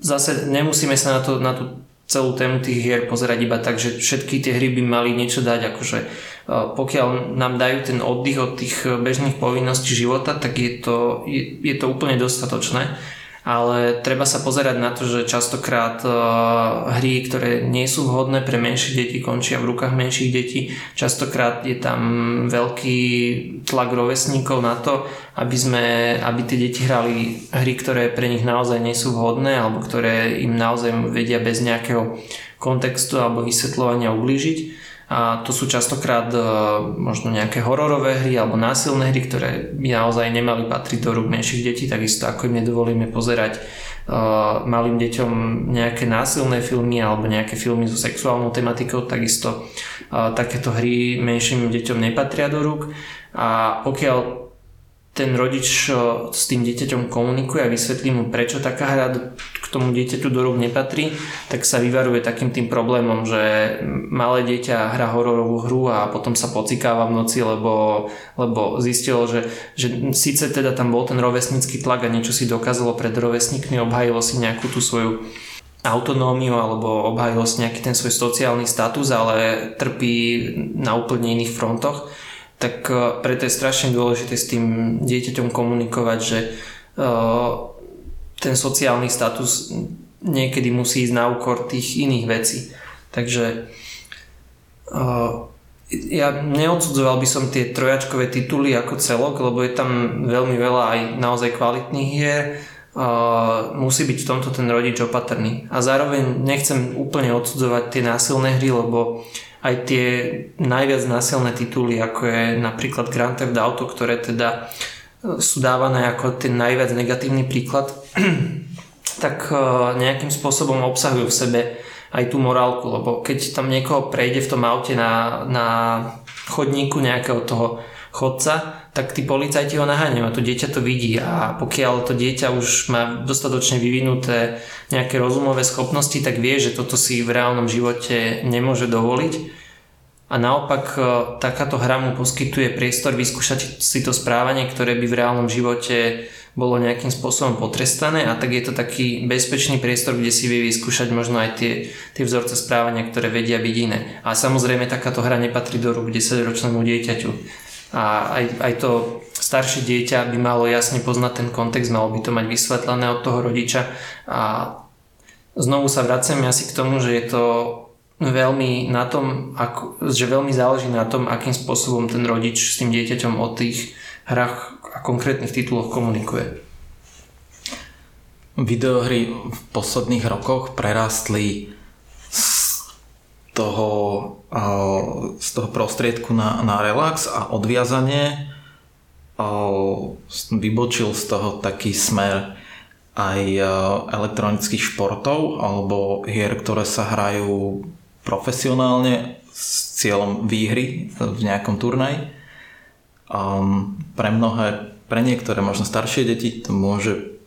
zase nemusíme sa na, to, na tú celú tému tých hier pozerať iba tak, že všetky tie hry by mali niečo dať, akože pokiaľ nám dajú ten oddych od tých bežných povinností života, tak je to, je, je to úplne dostatočné ale treba sa pozerať na to, že častokrát uh, hry, ktoré nie sú vhodné pre menšie deti, končia v rukách menších detí. Častokrát je tam veľký tlak rovesníkov na to, aby, sme, aby tie deti hrali hry, ktoré pre nich naozaj nie sú vhodné alebo ktoré im naozaj vedia bez nejakého kontextu alebo vysvetľovania ublížiť a to sú častokrát uh, možno nejaké hororové hry alebo násilné hry, ktoré by naozaj nemali patriť do rúk menších detí, takisto ako im nedovolíme pozerať uh, malým deťom nejaké násilné filmy alebo nejaké filmy so sexuálnou tematikou, takisto uh, takéto hry menším deťom nepatria do rúk. A pokiaľ ten rodič s tým dieťaťom komunikuje a vysvetlí mu, prečo taká hra k tomu dieťaťu do rúk nepatrí, tak sa vyvaruje takým tým problémom, že malé dieťa hrá hororovú hru a potom sa pocikáva v noci, lebo, lebo zistilo, že, že síce teda tam bol ten rovesnický tlak a niečo si dokázalo pred rovesníkmi, obhajilo si nejakú tú svoju autonómiu alebo obhajilo si nejaký ten svoj sociálny status, ale trpí na úplne iných frontoch tak e, preto je strašne dôležité s tým dieťaťom komunikovať, že e, ten sociálny status niekedy musí ísť na úkor tých iných vecí. Takže e, ja neodsudzoval by som tie trojačkové tituly ako celok, lebo je tam veľmi veľa aj naozaj kvalitných hier. musí byť v tomto ten rodič opatrný. A zároveň nechcem úplne odsudzovať tie násilné hry, lebo aj tie najviac násilné tituly, ako je napríklad Grand Theft Auto, ktoré teda e, sú dávané ako ten najviac negatívny príklad, tak e, nejakým spôsobom obsahujú v sebe aj tú morálku, lebo keď tam niekoho prejde v tom aute na, na chodníku nejakého toho chodca, tak tí policajti ho naháňajú a to dieťa to vidí. A pokiaľ to dieťa už má dostatočne vyvinuté nejaké rozumové schopnosti, tak vie, že toto si v reálnom živote nemôže dovoliť. A naopak e, takáto hra mu poskytuje priestor vyskúšať si to správanie, ktoré by v reálnom živote bolo nejakým spôsobom potrestané. A tak je to taký bezpečný priestor, kde si vie vyskúšať možno aj tie, tie vzorce správania, ktoré vedia byť iné. A samozrejme takáto hra nepatrí do rúk 10-ročnému dieťaťu a aj, aj to staršie dieťa by malo jasne poznať ten kontext, malo by to mať vysvetlené od toho rodiča a znovu sa vracem asi k tomu, že je to veľmi na tom, ako, že veľmi záleží na tom, akým spôsobom ten rodič s tým dieťaťom o tých hrách a konkrétnych tituloch komunikuje. Videohry v posledných rokoch prerástli z toho, z toho prostriedku na, na relax a odviazanie vybočil z toho taký smer aj elektronických športov alebo hier, ktoré sa hrajú profesionálne s cieľom výhry v nejakom turnaji. Um, pre mnohé, pre niektoré možno staršie deti to môže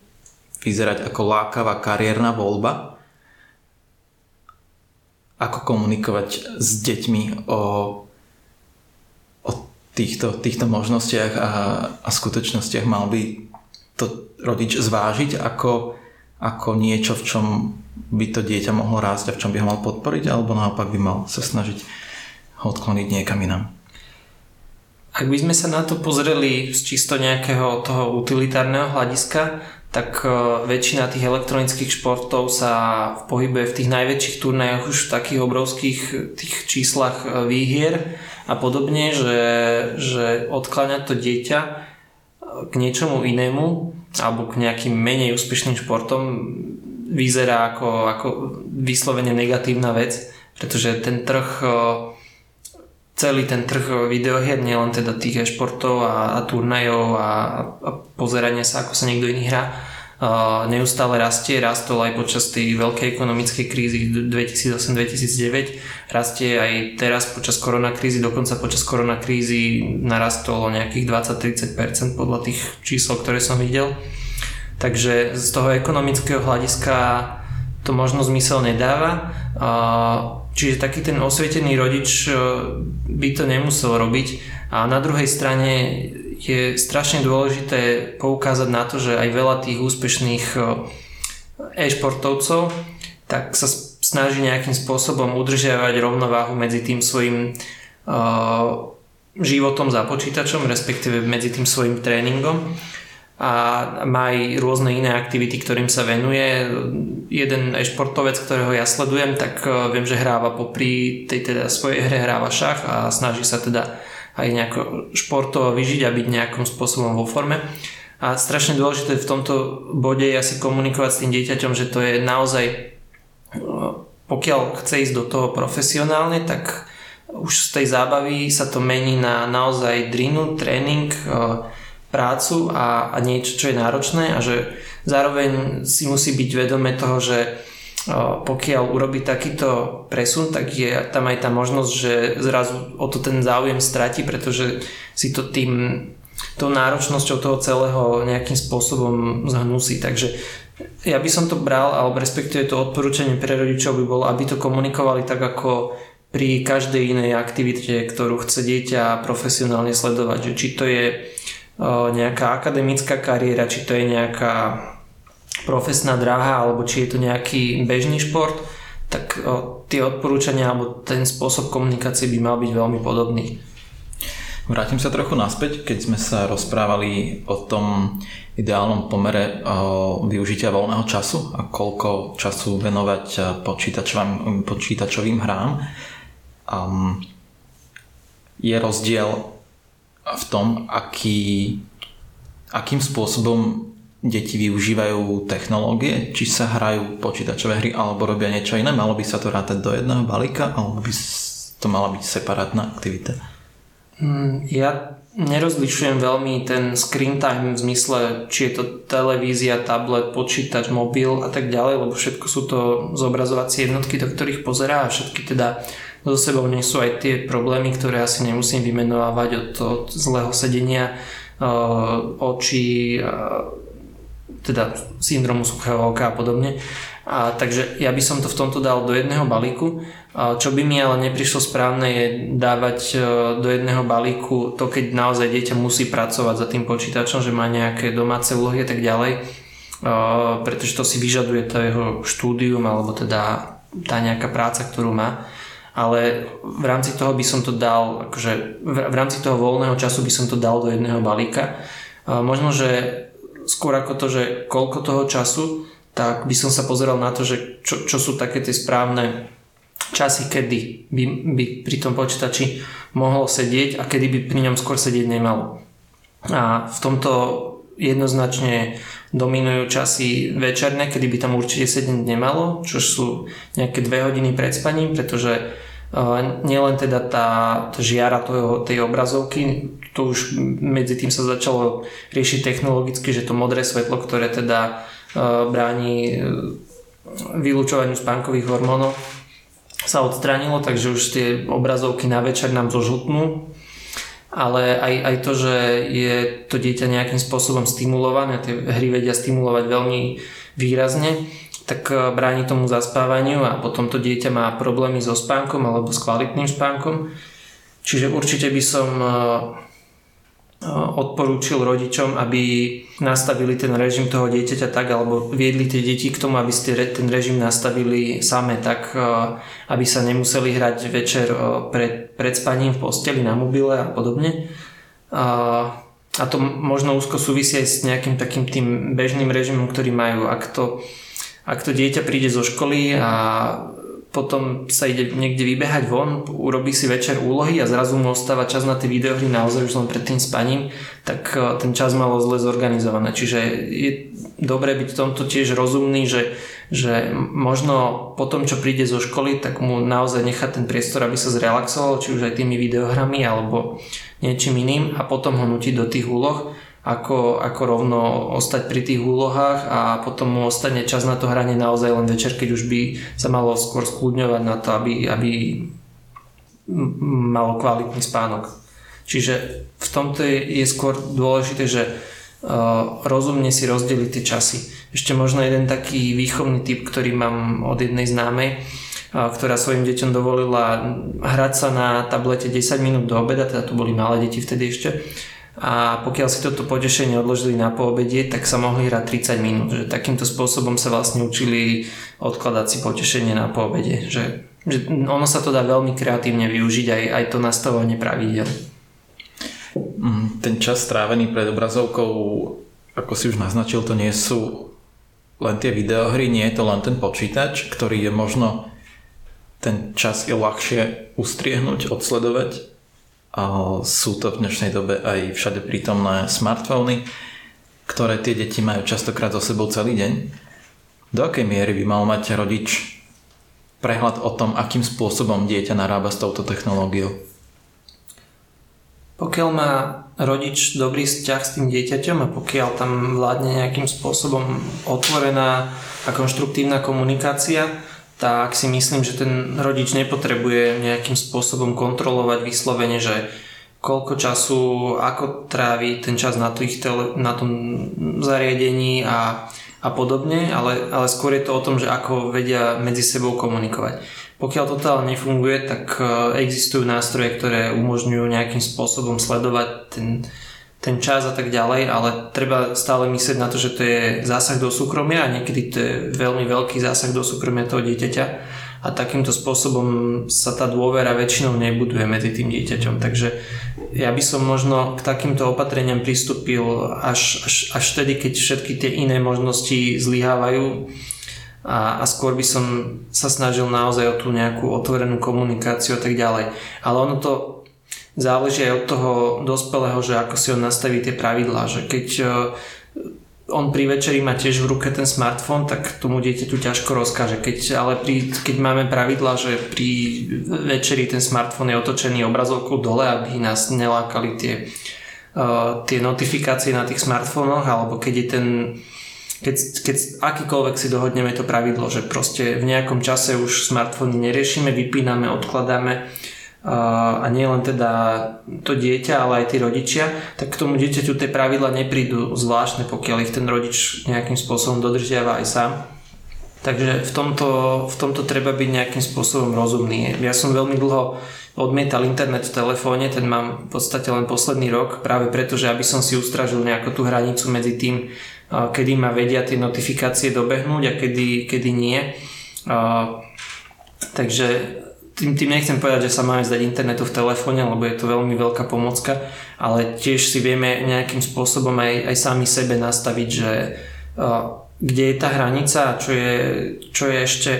vyzerať ako lákavá kariérna voľba. Ako komunikovať s deťmi o, o týchto, týchto možnostiach a, a skutočnostiach mal by to rodič zvážiť ako, ako niečo, v čom by to dieťa mohlo rásť a v čom by ho mal podporiť, alebo naopak by mal sa snažiť ho odkloniť niekam inám. Ak by sme sa na to pozreli z čisto nejakého toho utilitárneho hľadiska, tak e, väčšina tých elektronických športov sa pohybuje v tých najväčších turnajoch už v takých obrovských tých číslach e, výhier a podobne, že, že odkláňať to dieťa e, k niečomu inému alebo k nejakým menej úspešným športom vyzerá ako, ako vyslovene negatívna vec, pretože ten trh celý ten trh videohier, nielen teda tých e-športov a, a turnajov a, a pozeranie sa, ako sa niekto iný hrá, uh, neustále rastie, rastol aj počas tej veľkej ekonomickej krízy 2008-2009, rastie aj teraz počas koronakrízy, dokonca počas koronakrízy narastol o nejakých 20-30% podľa tých čísel, ktoré som videl. Takže z toho ekonomického hľadiska to možno zmysel nedáva. Uh, Čiže taký ten osvietený rodič e, by to nemusel robiť. A na druhej strane je strašne dôležité poukázať na to, že aj veľa tých úspešných e, e-športovcov tak sa snaží nejakým spôsobom udržiavať rovnováhu medzi tým svojim uh, životom za počítačom, respektíve medzi tým svojim tréningom a má aj rôzne iné aktivity, ktorým sa venuje. Jeden športovec, ktorého ja sledujem, tak e, viem, že hráva popri tej teda svojej hre hráva šach a snaží sa teda aj nejako športovo vyžiť a byť nejakým spôsobom vo forme. A strašne dôležité v tomto bode je asi komunikovať s tým dieťaťom, že to je naozaj, e, pokiaľ chce ísť do toho profesionálne, tak už z tej zábavy sa to mení na naozaj drinu, tréning, e, prácu a, a niečo, čo je náročné a že zároveň si musí byť vedome toho, že pokiaľ urobí takýto presun, tak je tam aj tá možnosť, že zrazu o to ten záujem stratí, pretože si to tým tou náročnosťou toho celého nejakým spôsobom zhnusí. Takže ja by som to bral, alebo respektíve to odporúčanie pre rodičov by bolo, aby to komunikovali tak ako pri každej inej aktivite, ktorú chce dieťa profesionálne sledovať. Či to je nejaká akademická kariéra, či to je nejaká profesná dráha, alebo či je to nejaký bežný šport, tak tie odporúčania alebo ten spôsob komunikácie by mal byť veľmi podobný. Vrátim sa trochu naspäť, keď sme sa rozprávali o tom ideálnom pomere využitia voľného času a koľko času venovať počítačovým, počítačovým hrám. Um, je rozdiel v tom, aký, akým spôsobom deti využívajú technológie, či sa hrajú počítačové hry alebo robia niečo iné, malo by sa to rátať do jedného balíka alebo by to mala byť separátna aktivita? Mm, ja nerozlišujem veľmi ten screen time v zmysle, či je to televízia, tablet, počítač, mobil a tak ďalej, lebo všetko sú to zobrazovacie jednotky, do ktorých pozerá a všetky teda so sebou sú aj tie problémy, ktoré asi nemusím vymenovávať od, toho zlého sedenia, uh, očí, uh, teda syndromu suchého oka a podobne. A, takže ja by som to v tomto dal do jedného balíku. A, čo by mi ale neprišlo správne je dávať uh, do jedného balíku to, keď naozaj dieťa musí pracovať za tým počítačom, že má nejaké domáce úlohy a tak ďalej, uh, pretože to si vyžaduje to jeho štúdium alebo teda tá nejaká práca, ktorú má ale v rámci toho by som to dal, akože v rámci toho voľného času by som to dal do jedného balíka. Možno, že skôr ako to, že koľko toho času, tak by som sa pozeral na to, že čo, čo sú také tie správne časy, kedy by, by pri tom počítači mohol sedieť a kedy by pri ňom skôr sedieť nemalo. A v tomto jednoznačne dominujú časy večerné, kedy by tam určite sedieť nemalo, čo sú nejaké dve hodiny pred spaním, pretože nielen teda tá, žiara tej obrazovky, to už medzi tým sa začalo riešiť technologicky, že to modré svetlo, ktoré teda bráni vylúčovaniu spánkových hormónov, sa odstránilo, takže už tie obrazovky na večer nám zožutnú ale aj, aj to, že je to dieťa nejakým spôsobom stimulované, tie hry vedia stimulovať veľmi výrazne, tak e, bráni tomu zaspávaniu a potom to dieťa má problémy so spánkom alebo s kvalitným spánkom. Čiže určite by som e, odporúčil rodičom, aby nastavili ten režim toho dieťaťa tak, alebo viedli tie deti k tomu, aby ste ten režim nastavili same tak, aby sa nemuseli hrať večer pred, pred spaním v posteli na mobile a podobne. A to možno úzko súvisí aj s nejakým takým tým bežným režimom, ktorý majú. Ak to, ak to dieťa príde zo školy a potom sa ide niekde vybehať von, urobí si večer úlohy a zrazu mu ostáva čas na tie videohry naozaj už len pred tým spaním, tak e, ten čas malo zle zorganizované. Čiže je dobré byť v tomto tiež rozumný, že, že možno po tom, čo príde zo školy, tak mu naozaj nechať ten priestor, aby sa zrelaxoval, či už aj tými videohrami alebo niečím iným a potom ho nutiť do tých úloh ako, ako rovno ostať pri tých úlohách a potom mu ostane čas na to hranie naozaj len večer, keď už by sa malo skôr skľudňovať na to, aby, aby malo kvalitný spánok. Čiže v tomto je, je skôr dôležité, že uh, rozumne si rozdeliť tie časy. Ešte možno jeden taký výchovný typ, ktorý mám od jednej známej, uh, ktorá svojim deťom dovolila hrať sa na tablete 10 minút do obeda, teda tu boli malé deti vtedy ešte, a pokiaľ si toto potešenie odložili na poobedie, tak sa mohli hrať 30 minút. Že takýmto spôsobom sa vlastne učili odkladať si potešenie na poobede. Že, že ono sa to dá veľmi kreatívne využiť aj, aj to nastavovanie pravidel. Mm, ten čas strávený pred obrazovkou, ako si už naznačil, to nie sú len tie videohry, nie je to len ten počítač, ktorý je možno ten čas je ľahšie ustriehnúť, odsledovať sú to v dnešnej dobe aj všade prítomné smartfóny, ktoré tie deti majú častokrát so sebou celý deň. Do akej miery by mal mať rodič prehľad o tom, akým spôsobom dieťa narába s touto technológiou? Pokiaľ má rodič dobrý vzťah s tým dieťaťom a pokiaľ tam vládne nejakým spôsobom otvorená a konštruktívna komunikácia, tak si myslím, že ten rodič nepotrebuje nejakým spôsobom kontrolovať vyslovene, že koľko času, ako trávi ten čas na, tých tele, na tom zariadení a, a podobne, ale, ale skôr je to o tom, že ako vedia medzi sebou komunikovať. Pokiaľ to ale nefunguje, tak e, existujú nástroje, ktoré umožňujú nejakým spôsobom sledovať ten, ten čas a tak ďalej, ale treba stále myslieť na to, že to je zásah do súkromia a niekedy to je veľmi veľký zásah do súkromia toho dieťaťa a takýmto spôsobom sa tá dôvera väčšinou nebuduje medzi tým dieťaťom. Takže ja by som možno k takýmto opatreniam pristúpil až, až, až vtedy, keď všetky tie iné možnosti zlyhávajú a, a skôr by som sa snažil naozaj o tú nejakú otvorenú komunikáciu a tak ďalej. Ale ono to záleží aj od toho dospelého, že ako si on nastaví tie pravidlá, že keď e, on pri večeri má tiež v ruke ten smartfón, tak tomu dieťaťu ťažko rozkáže. Keď, ale pri, keď máme pravidla, že pri večeri ten smartfón je otočený obrazovkou dole, aby nás nelákali tie, uh, tie notifikácie na tých smartfónoch, alebo keď je ten keď, keď akýkoľvek si dohodneme to pravidlo, že proste v nejakom čase už smartfóny neriešime, vypíname, odkladáme, a nie len teda to dieťa, ale aj tí rodičia, tak k tomu dieťaťu tie pravidla neprídu zvláštne, pokiaľ ich ten rodič nejakým spôsobom dodržiava aj sám. Takže v tomto, v tomto treba byť nejakým spôsobom rozumný. Ja som veľmi dlho odmietal internet v telefóne, ten mám v podstate len posledný rok, práve preto, že aby som si ustražil nejakú tú hranicu medzi tým, kedy ma vedia tie notifikácie dobehnúť a kedy, kedy nie. Takže tým, tým nechcem povedať, že sa máme zdať internetu v telefóne, lebo je to veľmi veľká pomocka, ale tiež si vieme nejakým spôsobom aj, aj sami sebe nastaviť, že uh, kde je tá hranica, čo je, čo je ešte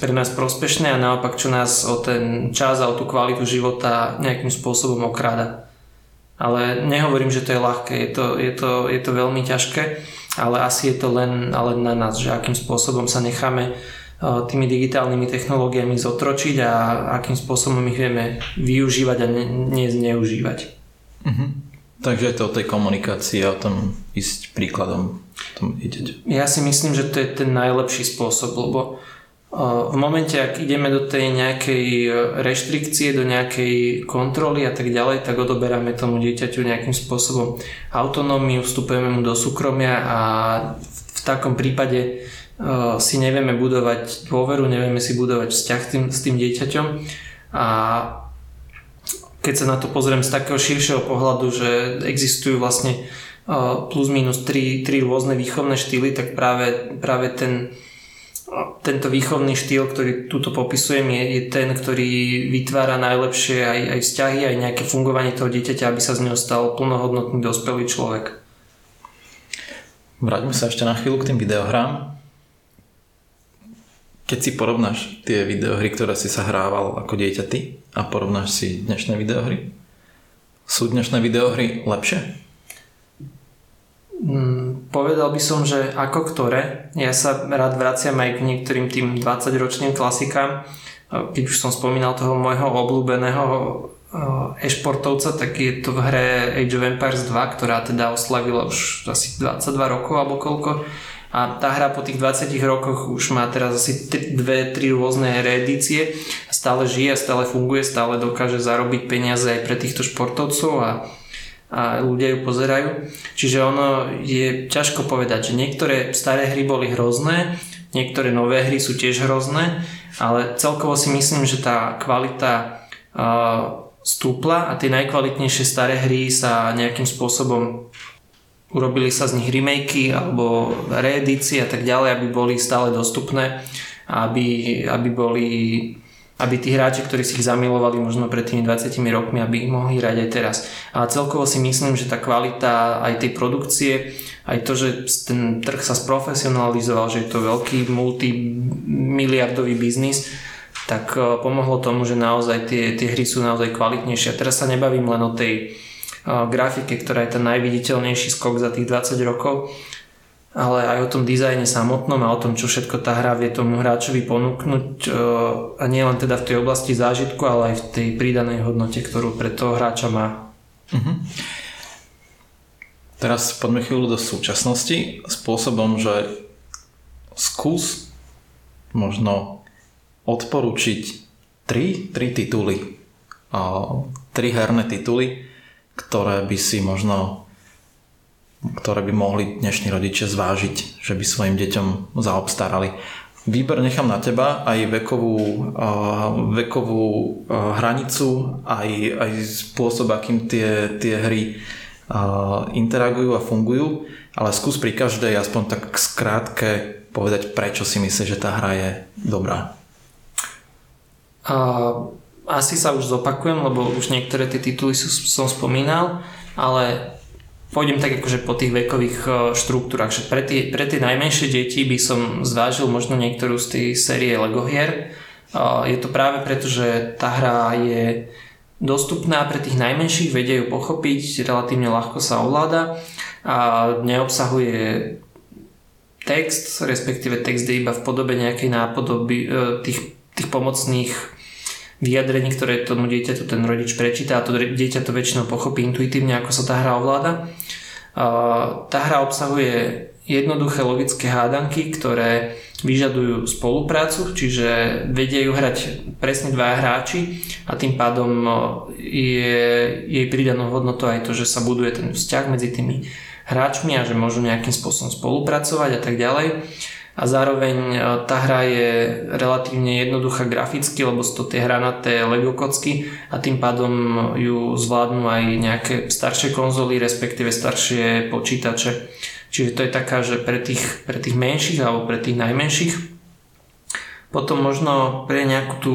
pre nás prospešné a naopak čo nás o ten čas a o tú kvalitu života nejakým spôsobom okráda. Ale nehovorím, že to je ľahké, je to, je to, je to veľmi ťažké, ale asi je to len, len na nás, že akým spôsobom sa necháme tými digitálnymi technológiami zotročiť a akým spôsobom ich vieme využívať a nezneužívať. Uh-huh. Takže je to o tej komunikácii a o tom ísť príkladom tom idete. Ja si myslím, že to je ten najlepší spôsob, lebo v momente, ak ideme do tej nejakej e, reštrikcie, do nejakej kontroly a tak ďalej, tak odoberáme tomu dieťaťu nejakým spôsobom autonómiu, vstupujeme mu do súkromia a v takom prípade si nevieme budovať dôveru, nevieme si budovať vzťah tým, s tým dieťaťom a keď sa na to pozriem z takého širšieho pohľadu, že existujú vlastne e, plus minus tri, tri rôzne výchovné štýly, tak práve, práve ten tento výchovný štýl, ktorý túto popisujem, je, je ten, ktorý vytvára najlepšie aj, aj vzťahy, aj nejaké fungovanie toho dieťaťa, aby sa z neho stal plnohodnotný dospelý človek. Vráťme sa ešte na chvíľu k tým videohrám. Keď si porovnáš tie videohry, ktoré si sa hrával ako dieťa ty a porovnáš si dnešné videohry, sú dnešné videohry lepšie? Mm, povedal by som, že ako ktoré. Ja sa rád vraciam aj k niektorým tým 20-ročným klasikám. Keď už som spomínal toho môjho obľúbeného e-športovca, tak je to v hre Age of Empires 2, ktorá teda oslavila už asi 22 rokov alebo koľko. A tá hra po tých 20 rokoch už má teraz asi 2-3 rôzne reedície. Stále žije, stále funguje, stále dokáže zarobiť peniaze aj pre týchto športovcov a a ľudia ju pozerajú. Čiže ono je ťažko povedať, že niektoré staré hry boli hrozné, niektoré nové hry sú tiež hrozné, ale celkovo si myslím, že tá kvalita stúpla a tie najkvalitnejšie staré hry sa nejakým spôsobom urobili sa z nich remakey alebo reedície a tak ďalej, aby boli stále dostupné, aby, aby boli aby tí hráči, ktorí si ich zamilovali možno pred tými 20 rokmi, aby ich mohli hrať aj teraz. A celkovo si myslím, že tá kvalita aj tej produkcie, aj to, že ten trh sa sprofesionalizoval, že je to veľký multimiliardový biznis, tak e, pomohlo tomu, že naozaj tie, tie hry sú naozaj kvalitnejšie. A teraz sa nebavím len o tej grafike, ktorá je ten najviditeľnejší skok za tých 20 rokov, ale aj o tom dizajne samotnom a o tom, čo všetko tá hra vie tomu hráčovi ponúknuť e, a nie len teda v tej oblasti zážitku, ale aj v tej pridanej hodnote, ktorú pre toho hráča má. Uh-huh. Teraz poďme chvíľu do súčasnosti spôsobom, že skús možno odporučiť tri, tri tituly, tri herné tituly, ktoré by si možno ktoré by mohli dnešní rodičia zvážiť, že by svojim deťom zaobstarali. Výber nechám na teba, aj vekovú, uh, vekovú uh, hranicu, aj, aj spôsob, akým tie, tie hry uh, interagujú a fungujú, ale skús pri každej aspoň tak skrátke povedať, prečo si myslíš, že tá hra je dobrá. Uh, asi sa už zopakujem, lebo už niektoré tie tituly som spomínal, ale pôjdem tak akože po tých vekových e, štruktúrach, že pre tie, pre tie najmenšie deti by som zvážil možno niektorú z tej série Lego hier. E, je to práve preto, že tá hra je dostupná pre tých najmenších, vedia ju pochopiť, relatívne ľahko sa ovláda a neobsahuje text, respektíve text je iba v podobe nejakej nápodoby e, tých, tých pomocných vyjadrení, ktoré tomu dieťaťu ten rodič prečíta a to dieťa to väčšinou pochopí intuitívne, ako sa tá hra ovláda. Tá hra obsahuje jednoduché logické hádanky, ktoré vyžadujú spoluprácu, čiže vedia ju hrať presne dva hráči a tým pádom je jej pridanou hodnotou aj to, že sa buduje ten vzťah medzi tými hráčmi a že môžu nejakým spôsobom spolupracovať a tak ďalej a zároveň e, tá hra je relatívne jednoduchá graficky, lebo sú to tie hranaté Lego kocky a tým pádom ju zvládnu aj nejaké staršie konzoly, respektíve staršie počítače. Čiže to je taká, že pre tých, pre tých menších alebo pre tých najmenších. Potom možno pre nejakú tú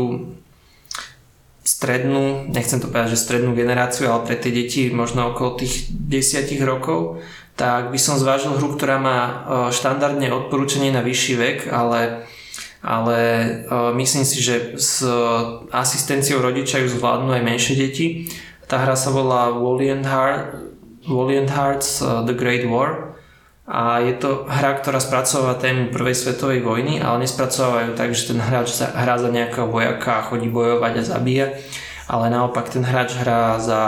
strednú, nechcem to povedať, že strednú generáciu, ale pre tie deti možno okolo tých 10 rokov, tak by som zvážil hru, ktorá má e, štandardne odporúčanie na vyšší vek, ale, ale e, myslím si, že s asistenciou rodiča ju zvládnu aj menšie deti. Tá hra sa volá Valiant, Heart, Valiant Hearts e, The Great War a je to hra, ktorá spracováva tému prvej svetovej vojny, ale nespracovávajú tak, že ten hráč hrá za nejakého vojaka a chodí bojovať a zabíja, ale naopak ten hráč hrá za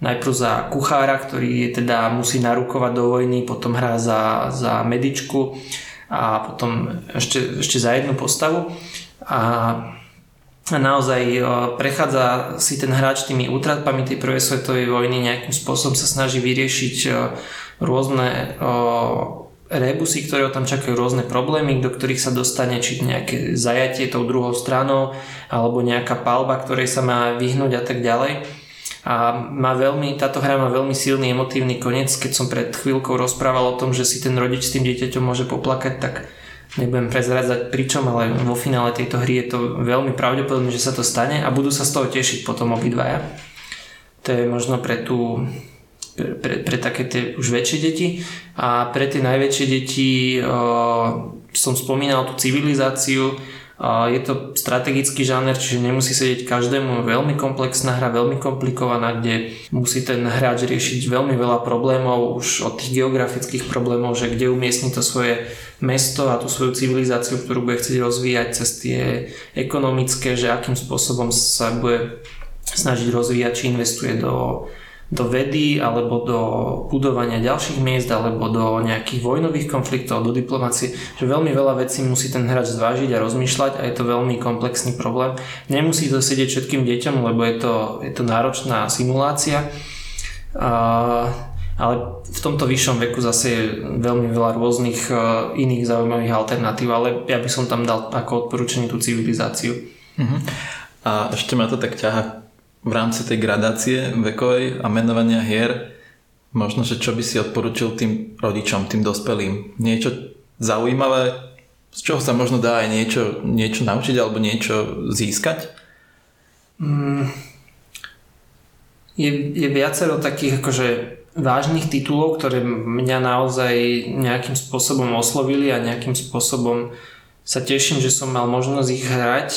najprv za kuchára, ktorý teda musí narukovať do vojny, potom hrá za, za medičku a potom ešte, ešte za jednu postavu. A naozaj prechádza si ten hráč tými útratpami tej prvej svetovej vojny, nejakým spôsobom sa snaží vyriešiť rôzne rebusy, ktoré ho tam čakajú rôzne problémy, do ktorých sa dostane, či nejaké zajatie tou druhou stranou, alebo nejaká palba, ktorej sa má vyhnúť a tak ďalej. A má veľmi, táto hra má veľmi silný emotívny koniec. Keď som pred chvíľkou rozprával o tom, že si ten rodič s tým dieťaťom môže poplakať, tak nebudem prezradzať pričom, ale vo finále tejto hry je to veľmi pravdepodobné, že sa to stane a budú sa z toho tešiť potom obidvaja. To je možno pre tú pre, pre, pre také tie už väčšie deti a pre tie najväčšie deti uh, som spomínal tú civilizáciu je to strategický žáner, čiže nemusí sedieť každému. Veľmi komplexná hra, veľmi komplikovaná, kde musí ten hráč riešiť veľmi veľa problémov, už od tých geografických problémov, že kde umiestni to svoje mesto a tú svoju civilizáciu, ktorú bude chcieť rozvíjať cez tie ekonomické, že akým spôsobom sa bude snažiť rozvíjať, či investuje do do vedy alebo do budovania ďalších miest alebo do nejakých vojnových konfliktov, do diplomácie, že veľmi veľa vecí musí ten hráč zvážiť a rozmýšľať a je to veľmi komplexný problém. Nemusí to sedieť všetkým deťom, lebo je to, je to náročná simulácia. A, ale v tomto vyššom veku zase je veľmi veľa rôznych uh, iných zaujímavých alternatív, ale ja by som tam dal ako odporúčanie tú civilizáciu. Uh-huh. A ešte ma to tak ťaha v rámci tej gradácie vekovej a menovania hier, možno, že čo by si odporučil tým rodičom, tým dospelým? Niečo zaujímavé, z čoho sa možno dá aj niečo, niečo naučiť alebo niečo získať? Mm, je, je viacero takých akože vážnych titulov, ktoré mňa naozaj nejakým spôsobom oslovili a nejakým spôsobom sa teším, že som mal možnosť ich hrať.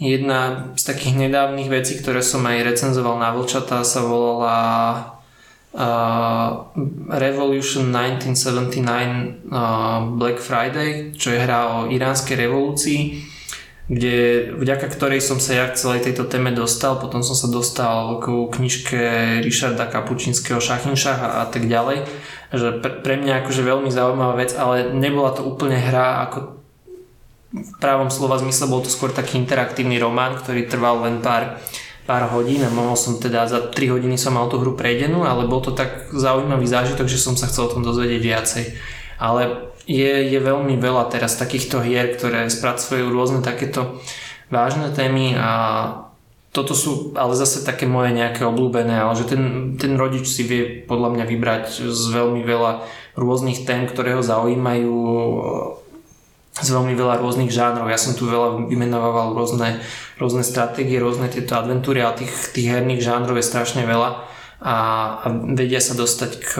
Jedna z takých nedávnych vecí, ktoré som aj recenzoval na Vlčata sa volala uh, Revolution 1979 uh, Black Friday, čo je hra o iránskej revolúcii, kde, vďaka ktorej som sa ja k celej tejto téme dostal, potom som sa dostal k knižke Richarda Kapučinského Šachinšach a, a tak ďalej, že pre, pre mňa akože veľmi zaujímavá vec, ale nebola to úplne hra ako v právom slova zmysle bol to skôr taký interaktívny román, ktorý trval len pár, pár hodín a mohol som teda za 3 hodiny som mal tú hru prejdenú, ale bol to tak zaujímavý zážitok, že som sa chcel o tom dozvedieť viacej. Ale je, je veľmi veľa teraz takýchto hier, ktoré spracujú rôzne takéto vážne témy a toto sú ale zase také moje nejaké obľúbené, ale že ten, ten rodič si vie podľa mňa vybrať z veľmi veľa rôznych tém, ktoré ho zaujímajú z veľmi veľa rôznych žánrov. Ja som tu veľa vymenoval rôzne, rôzne stratégie, rôzne tieto adventúry, ale tých, tých herných žánrov je strašne veľa a, a vedia sa dostať k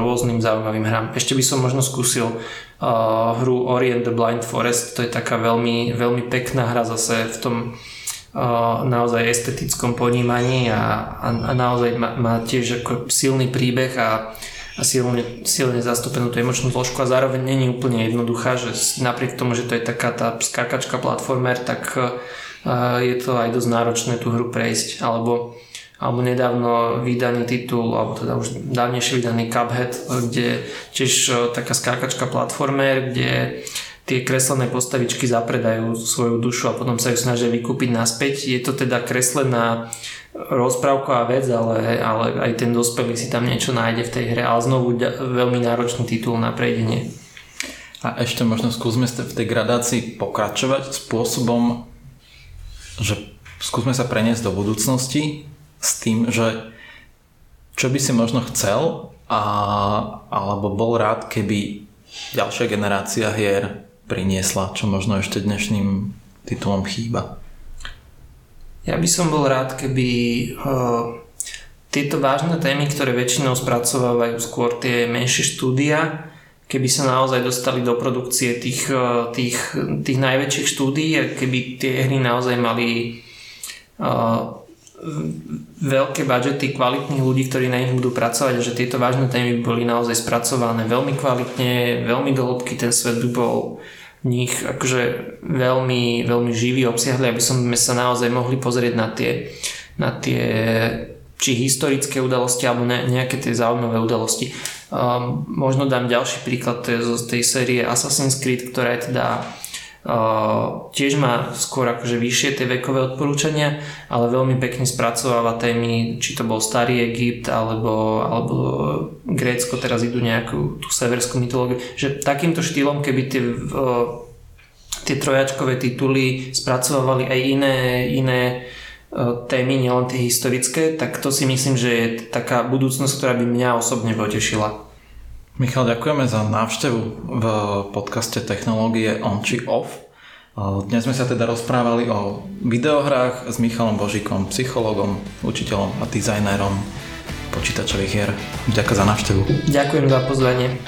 rôznym zaujímavým hrám. Ešte by som možno skúsil uh, hru Orient the Blind Forest, to je taká veľmi, veľmi pekná hra zase v tom uh, naozaj estetickom ponímaní a, a, a naozaj má, má tiež ako silný príbeh a a silne, silne zastúpenú tú emočnú zložku a zároveň není úplne jednoduchá, že napriek tomu, že to je taká tá skákačka platformer, tak uh, je to aj dosť náročné tú hru prejsť, alebo alebo nedávno vydaný titul, alebo teda už dávnejšie vydaný Cuphead, kde tiež uh, taká skákačka platformer, kde tie kreslené postavičky zapredajú svoju dušu a potom sa ju snažia vykúpiť naspäť. Je to teda kreslená rozprávková vec, ale, ale aj ten dospelý si tam niečo nájde v tej hre, ale znovu veľmi náročný titul na prejdenie. A ešte možno skúsme v tej gradácii pokračovať spôsobom, že skúsme sa preniesť do budúcnosti s tým, že čo by si možno chcel a, alebo bol rád, keby ďalšia generácia hier priniesla, čo možno ešte dnešným titulom chýba. Ja by som bol rád, keby uh, tieto vážne témy, ktoré väčšinou spracovávajú skôr tie menšie štúdia, keby sa naozaj dostali do produkcie tých, uh, tých, tých najväčších štúdií a keby tie hry naozaj mali uh, veľké budžety kvalitných ľudí, ktorí na nich budú pracovať a že tieto vážne témy boli naozaj spracované veľmi kvalitne, veľmi dohlbky, ten svet by bol nich akože veľmi, veľmi živý, obsiahli, aby sme sa naozaj mohli pozrieť na tie, na tie či historické udalosti alebo ne, nejaké tie zaujímavé udalosti. Um, možno dám ďalší príklad, to je z tej série Assassin's Creed, ktorá je teda tiež má skôr akože vyššie tie vekové odporúčania, ale veľmi pekne spracováva témy, či to bol starý Egypt alebo, alebo Grécko, teraz idú nejakú tú severskú mytológiu, že takýmto štýlom, keby tie, tie trojačkové tituly spracovávali aj iné, iné témy, nielen tie historické, tak to si myslím, že je taká budúcnosť, ktorá by mňa osobne potešila. Michal, ďakujeme za návštevu v podcaste Technológie on či off. Dnes sme sa teda rozprávali o videohrách s Michalom Božikom, psychologom, učiteľom a dizajnérom počítačových hier. Ďakujem za návštevu. Ďakujem za pozvanie.